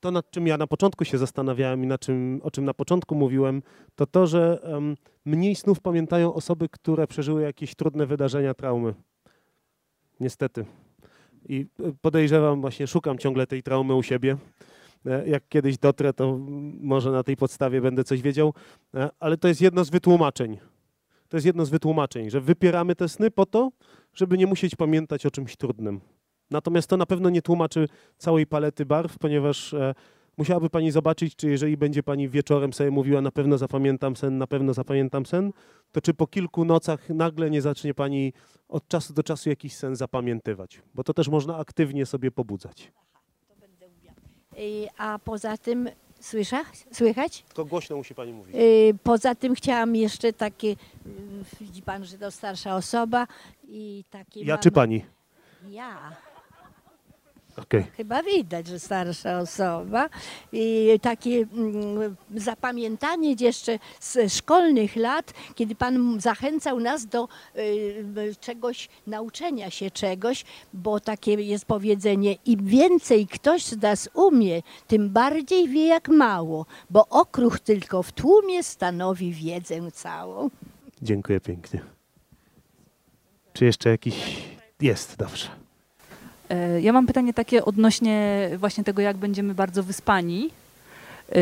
to, nad czym ja na początku się zastanawiałem i na czym, o czym na początku mówiłem, to to, że em, mniej snów pamiętają osoby, które przeżyły jakieś trudne wydarzenia, traumy. Niestety. I e, podejrzewam, właśnie szukam ciągle tej traumy u siebie. E, Jak kiedyś dotrę, to może na tej podstawie będę coś wiedział, E, ale to jest jedno z wytłumaczeń. To jest jedno z wytłumaczeń, że wypieramy te sny po to, żeby nie musieć pamiętać o czymś trudnym. Natomiast to na pewno nie tłumaczy całej palety barw, ponieważ e, musiałaby Pani zobaczyć, czy jeżeli będzie Pani wieczorem sobie mówiła, na pewno zapamiętam sen, na pewno zapamiętam sen, to czy po kilku nocach nagle nie zacznie Pani od czasu do czasu jakiś sen zapamiętywać, bo to też można aktywnie sobie pobudzać. A poza tym, słysza? słychać? To głośno musi Pani mówić. Y, Poza tym chciałam jeszcze takie, y, widzi pan, że to starsza osoba i takie Ja mam- czy Pani? Ja. Okej. Chyba widać, że starsza osoba. I takie mm, zapamiętanie jeszcze z szkolnych lat, kiedy Pan zachęcał nas do y, y, czegoś, nauczenia się czegoś, bo takie jest powiedzenie, im więcej ktoś z nas umie, tym bardziej wie jak mało, bo okruch tylko w tłumie stanowi wiedzę całą. Dziękuję pięknie. Czy jeszcze jakiś... Jest, dobrze. E, Ja mam pytanie takie odnośnie właśnie tego, jak będziemy bardzo wyspani. E,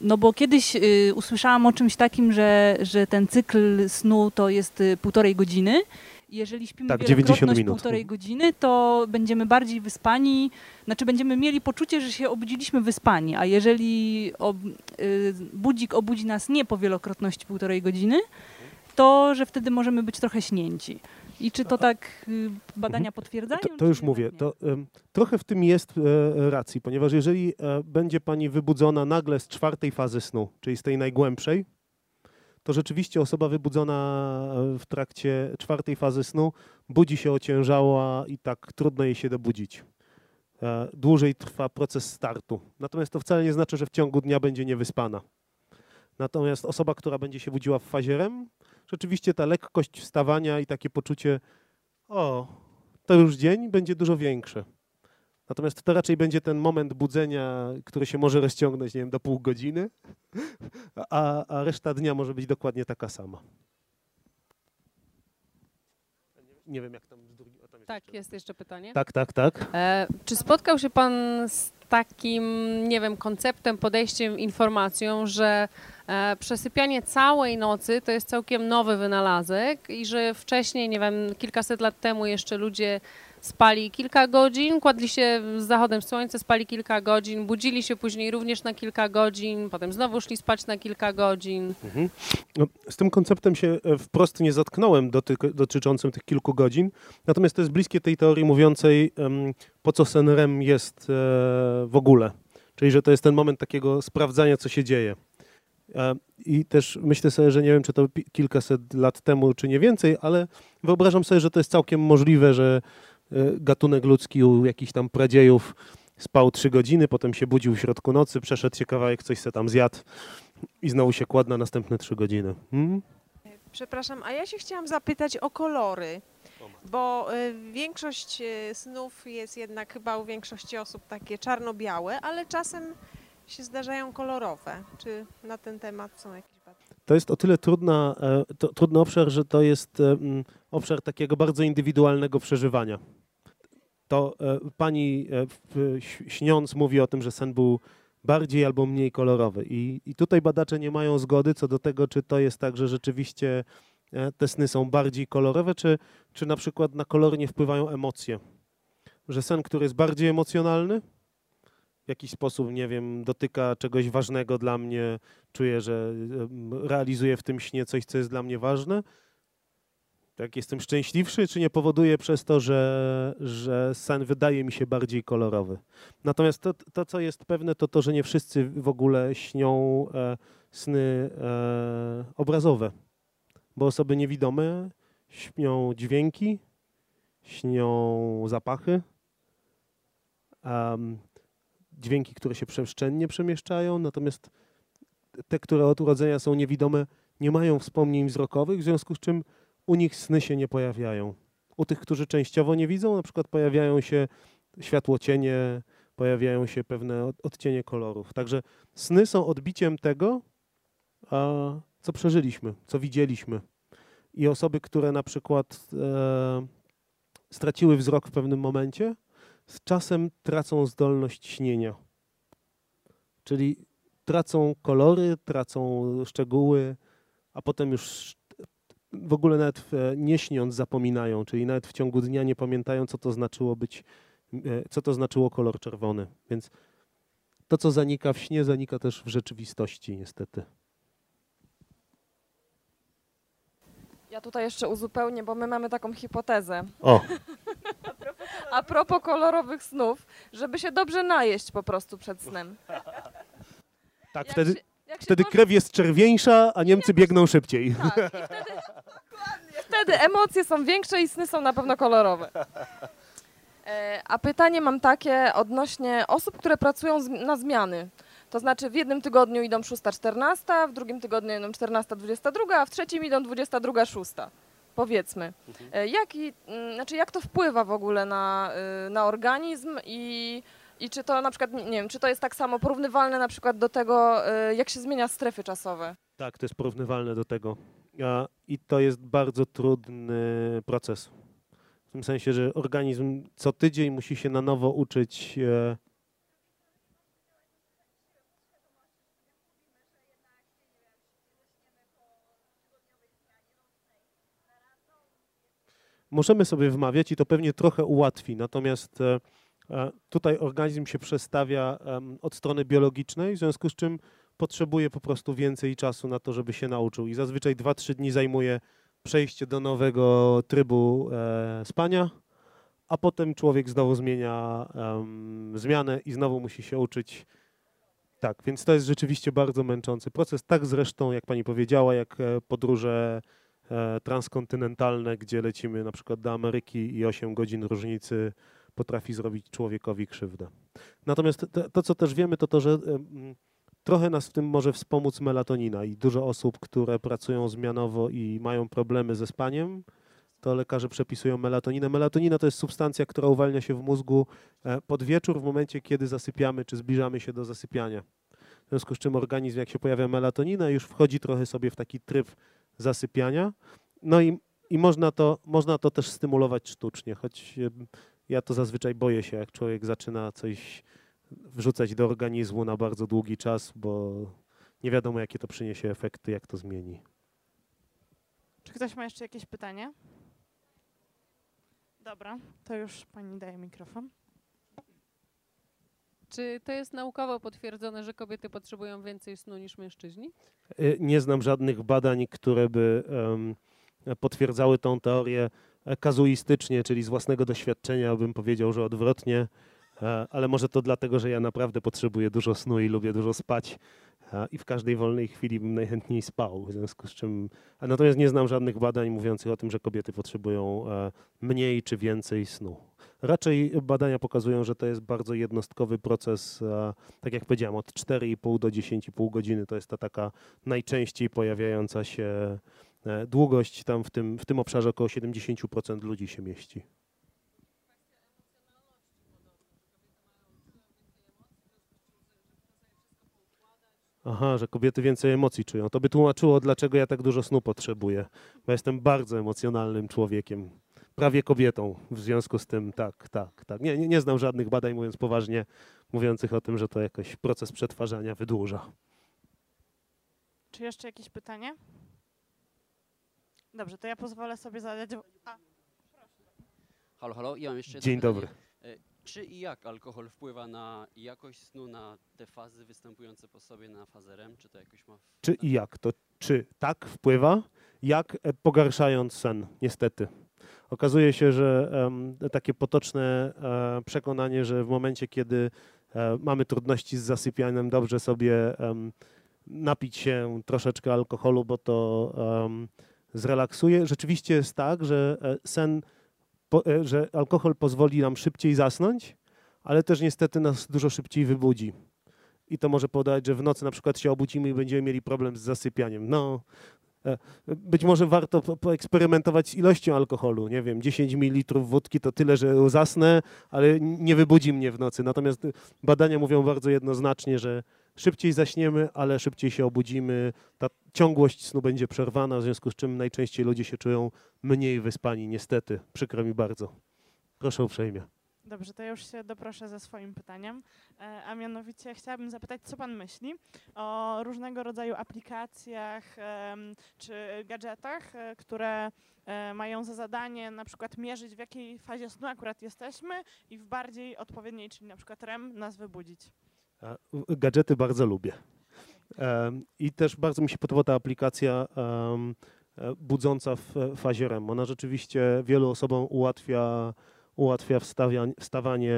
No bo kiedyś y, usłyszałam o czymś takim, że, że ten cykl snu to jest półtorej godziny. I Jeżeli śpimy Tak, 90 wielokrotność minut. półtorej godziny, to będziemy bardziej wyspani, znaczy będziemy mieli poczucie, że się obudziliśmy wyspani, a jeżeli ob, budzik obudzi nas nie po wielokrotności półtorej godziny, to że wtedy możemy być trochę śnięci. I czy to tak y, badania potwierdzają? Mhm. To, czy to już mówię. To, em, trochę w tym jest e, racji, ponieważ jeżeli e, będzie pani wybudzona nagle z czwartej fazy snu, czyli z tej najgłębszej, to rzeczywiście osoba wybudzona e, w trakcie czwartej fazy snu budzi się ociężała i tak trudno jej się dobudzić. E, dłużej trwa proces startu. Natomiast to wcale nie znaczy, że w ciągu dnia będzie niewyspana. Natomiast osoba, która będzie się budziła w fazie REM, rzeczywiście ta lekkość wstawania i takie poczucie, o, to już dzień będzie dużo większe. Natomiast to raczej będzie ten moment budzenia, który się może rozciągnąć, nie wiem, do pół godziny, a, a reszta dnia może być dokładnie taka sama. Nie wiem, jak tam z drugi... o, tam jest Tak, jest jeszcze pytanie. Tak, tak, tak. E, czy spotkał się Pan z takim, nie wiem, konceptem, podejściem, informacją, że e, przesypianie całej nocy to jest całkiem nowy wynalazek i że wcześniej, nie wiem, kilkaset lat temu jeszcze ludzie spali kilka godzin, kładli się z zachodem słońca, spali kilka godzin, budzili się później również na kilka godzin, potem znowu szli spać na kilka godzin. Mhm. No, z tym konceptem się e, wprost nie zatknąłem dotyk- dotyczącym tych kilku godzin, natomiast to jest bliskie tej teorii mówiącej, po co sen REM jest e, w ogóle. Czyli, że to jest ten moment takiego sprawdzania, co się dzieje. E, I też myślę sobie, że nie wiem, czy to kilkaset lat temu, czy nie więcej, ale wyobrażam sobie, że to jest całkiem możliwe, że gatunek ludzki u jakichś tam pradziejów spał trzy godziny, potem się budził w środku nocy, przeszedł się kawałek, coś se tam zjadł i znowu się kładł na następne trzy godziny. Hmm? Przepraszam, a ja się chciałam zapytać o kolory, bo y, większość y, snów jest jednak chyba u większości osób takie czarno-białe, ale czasem się zdarzają kolorowe. Czy na ten temat są jakieś badania? To jest o tyle trudna, e, to, trudny obszar, że to jest e, obszar takiego bardzo indywidualnego przeżywania. To e, pani e, śniąc mówi o tym, że sen był bardziej albo mniej kolorowy. I, I tutaj badacze nie mają zgody co do tego, czy to jest tak, że rzeczywiście e, te sny są bardziej kolorowe, czy, czy na przykład na kolory nie wpływają emocje. Że sen, który jest bardziej emocjonalny, w jakiś sposób, nie wiem, dotyka czegoś ważnego dla mnie, czuję, że realizuję w tym śnie coś, co jest dla mnie ważne, tak jestem szczęśliwszy, czy nie powoduje przez to, że, że sen wydaje mi się bardziej kolorowy. Natomiast to, to co jest pewne, to to, że nie wszyscy w ogóle śnią e, sny e, obrazowe, bo osoby niewidome śnią dźwięki, śnią zapachy, em, dźwięki, które się przestrzennie przemieszczają, natomiast te, które od urodzenia są niewidome, nie mają wspomnień wzrokowych, w związku z czym u nich sny się nie pojawiają. U tych, którzy częściowo nie widzą, na przykład pojawiają się światłocienie, pojawiają się pewne od- odcienie kolorów. Także sny są odbiciem tego, co przeżyliśmy, co widzieliśmy. I osoby, które na przykład e, straciły wzrok w pewnym momencie, z czasem tracą zdolność śnienia. Czyli tracą kolory, tracą szczegóły, a potem już w ogóle nawet nie śniąc zapominają, czyli nawet w ciągu dnia nie pamiętają, co to znaczyło być, e, co to znaczyło kolor czerwony. Więc to, co zanika w śnie, zanika też w rzeczywistości, niestety. Ja tutaj jeszcze uzupełnię, bo my mamy taką hipotezę. O, *laughs* A propos kolorowych snów, żeby się dobrze najeść po prostu przed snem. tak, Jak wtedy, się, wtedy krew jest czerwieńsza, a Niemcy biegną szybciej. Tak, i wtedy, *laughs* wtedy emocje są większe i sny są na pewno kolorowe. E, A pytanie mam takie odnośnie osób, które pracują na zmiany. To znaczy w jednym tygodniu idą 6-14, w drugim tygodniu idą 14-22, a w trzecim idą 22-6. Powiedzmy. E, Jaki, mm, znaczy jak to wpływa w ogóle na, y, na organizm i, i czy to na przykład, nie wiem, czy to jest tak samo porównywalne na przykład do tego, y, jak się zmienia strefy czasowe? Tak, to jest porównywalne do tego. I to jest bardzo trudny proces. W tym sensie, że organizm co tydzień musi się na nowo uczyć. E, Możemy sobie wmawiać i to pewnie trochę ułatwi, natomiast e, e, tutaj organizm się przestawia od strony biologicznej, w związku z czym potrzebuje po prostu więcej czasu na to, żeby się nauczył. I zazwyczaj 2-3 dni zajmuje przejście do nowego trybu e, spania, a potem człowiek znowu zmienia em, zmianę i znowu musi się uczyć. Tak, więc to jest rzeczywiście bardzo męczący proces. Tak zresztą, jak pani powiedziała, jak e, podróże e, transkontynentalne, gdzie lecimy na przykład do Ameryki i 8 godzin różnicy potrafi zrobić człowiekowi krzywdę. Natomiast to, to co też wiemy, to to, że Trochę nas w tym może wspomóc melatonina i dużo osób, które pracują zmianowo i mają problemy ze spaniem, to lekarze przepisują melatoninę. Melatonina to jest substancja, która uwalnia się w mózgu e, pod wieczór, w momencie, kiedy zasypiamy czy zbliżamy się do zasypiania. W związku z czym organizm, jak się pojawia melatonina, już wchodzi trochę sobie w taki tryb zasypiania. No i, i można, to, można to też stymulować sztucznie, choć ja to zazwyczaj boję się, jak człowiek zaczyna coś wrzucać do organizmu na bardzo długi czas, bo nie wiadomo, jakie to przyniesie efekty, jak to zmieni. Czy ktoś ma jeszcze jakieś pytanie? Dobra, to już pani daje mikrofon. Czy to jest naukowo potwierdzone, że kobiety potrzebują więcej snu niż mężczyźni? Y, Nie znam żadnych badań, które by em, potwierdzały tą teorię kazuistycznie, czyli z własnego doświadczenia bym powiedział, że odwrotnie, ale może to dlatego, że ja naprawdę potrzebuję dużo snu i lubię dużo spać e, i w każdej wolnej chwili bym najchętniej spał, w związku z czym, a natomiast nie znam żadnych badań mówiących o tym, że kobiety potrzebują e, mniej czy więcej snu. Raczej badania pokazują, że to jest bardzo jednostkowy proces, e, tak jak powiedziałem, od 4,5 do 10,5 godziny to jest ta taka najczęściej pojawiająca się e, długość. Tam w tym, w tym obszarze około 70% ludzi się mieści. Aha, że kobiety więcej emocji czują. To by tłumaczyło, dlaczego ja tak dużo snu potrzebuję. Bo jestem bardzo emocjonalnym człowiekiem. Prawie kobietą. W związku z tym tak, tak, tak. Nie, nie, nie znam żadnych badań, mówiąc poważnie, mówiących o tym, że to jakoś proces przetwarzania wydłuża. Czy jeszcze jakieś pytanie? Dobrze, to ja pozwolę sobie zadać. A, Halo, halo, ja mam jeszcze Dzień pytanie. dobry. Czy i jak alkohol wpływa na jakość snu, na te fazy występujące po sobie, na fazę REM? Czy to jakoś ma... Czy i jak? To czy tak wpływa, jak e, pogarszając sen, niestety. Okazuje się, że em, takie potoczne e, przekonanie, że w momencie, kiedy e, mamy trudności z zasypianiem, dobrze sobie napić się troszeczkę alkoholu, bo to zrelaksuje. Rzeczywiście jest tak, że sen, że alkohol pozwoli nam szybciej zasnąć, ale też niestety nas dużo szybciej wybudzi. I to może powodować, że w nocy na przykład się obudzimy i będziemy mieli problem z zasypianiem. No, e, być może warto po- poeksperymentować z ilością alkoholu. Nie wiem, 10 ml wódki to tyle, że zasnę, ale nie wybudzi mnie w nocy. Natomiast badania mówią bardzo jednoznacznie, że szybciej zaśniemy, ale szybciej się obudzimy. Ta ciągłość snu będzie przerwana, w związku z czym najczęściej ludzie się czują mniej wyspani, niestety. Przykro mi bardzo. Proszę uprzejmie. Dobrze, to ja już się doproszę ze swoim pytaniem, e, a mianowicie chciałabym zapytać, co Pan myśli o różnego rodzaju aplikacjach czy gadżetach, e, które e, mają za zadanie na przykład mierzyć w jakiej fazie snu akurat jesteśmy i w bardziej odpowiedniej, czyli na przykład REM, nas wybudzić. Gadżety bardzo lubię. I też bardzo mi się podoba ta aplikacja e, budząca w fazie REM. Ona rzeczywiście wielu osobom ułatwia, ułatwia wstawanie,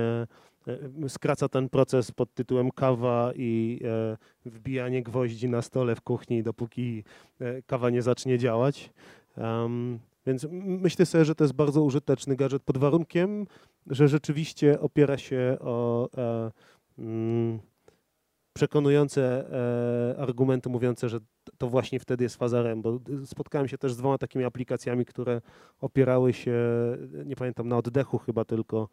e, skraca ten proces pod tytułem kawa i e, wbijanie gwoździ na stole w kuchni, dopóki kawa nie zacznie działać. Więc myślę sobie, że to jest bardzo użyteczny gadżet pod warunkiem, że rzeczywiście opiera się o mm, przekonujące e, argumenty mówiące, że to właśnie wtedy jest faza REM, bo y, spotkałem się też z dwoma takimi aplikacjami, które opierały się, nie pamiętam, na oddechu chyba tylko,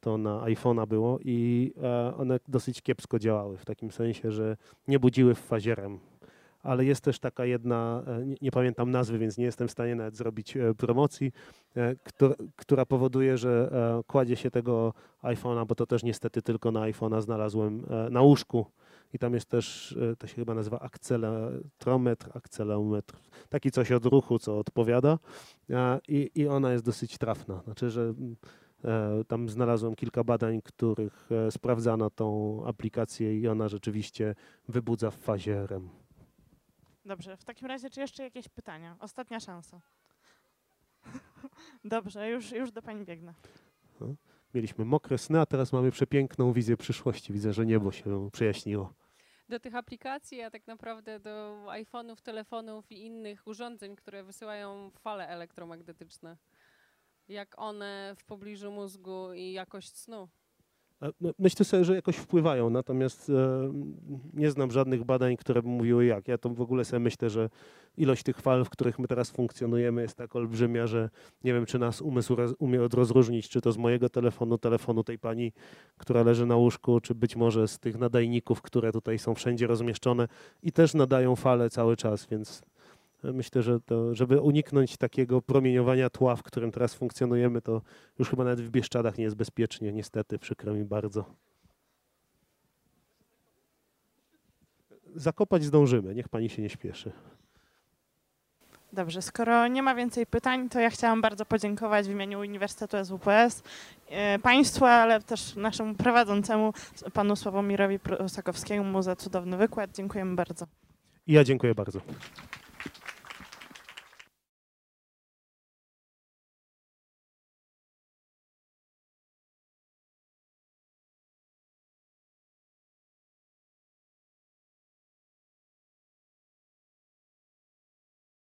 to na iPhone'a było i e, one dosyć kiepsko działały, w takim sensie, że nie budziły w fazie REM. Ale jest też taka jedna, e, nie, pamiętam nazwy, więc nie jestem w stanie nawet zrobić promocji, która, powoduje, że kładzie się tego iPhone'a, bo to też niestety tylko na iPhone'a znalazłem na łóżku i tam jest też, e, to się chyba nazywa akcelerometr, akcelerometr, taki coś od ruchu, co odpowiada i, i ona jest dosyć trafna. Znaczy, że mm, e, tam znalazłem kilka badań, których e, sprawdzano tą aplikację i ona rzeczywiście wybudza w fazie REM. Dobrze, w takim razie czy jeszcze jakieś pytania? Ostatnia szansa. *laughs* Dobrze, już, już do Pani biegnę. Mieliśmy mokre sny, a teraz mamy przepiękną wizję przyszłości. Widzę, że niebo się przejaśniło. Do tych aplikacji, a tak naprawdę do iPhone'ów, telefonów i innych urządzeń, które wysyłają fale elektromagnetyczne. Jak one w pobliżu mózgu i jakość snu. No, Myślę sobie, że jakoś wpływają, natomiast e, nie znam żadnych badań, które by mówiły jak. Ja to w ogóle sobie myślę, że ilość tych fal, w których my teraz funkcjonujemy jest tak olbrzymia, że nie wiem, czy nas umysł umie rozróżnić, czy to z mojego telefonu, telefonu tej pani, która leży na łóżku, czy być może z tych nadajników, które tutaj są wszędzie rozmieszczone i też nadają fale cały czas, więc myślę, że to, żeby uniknąć takiego promieniowania tła, w którym teraz funkcjonujemy, to już chyba nawet w Bieszczadach nie jest bezpiecznie, niestety, przykro mi bardzo. Zakopać zdążymy, niech pani się nie śpieszy. Dobrze, skoro nie ma więcej pytań, to ja chciałam bardzo podziękować w imieniu Uniwersytetu SWPS e, Państwu, ale też naszemu prowadzącemu, panu Sławomirowi Prusakowskiemu za cudowny wykład. Dziękujemy bardzo. Ja dziękuję bardzo.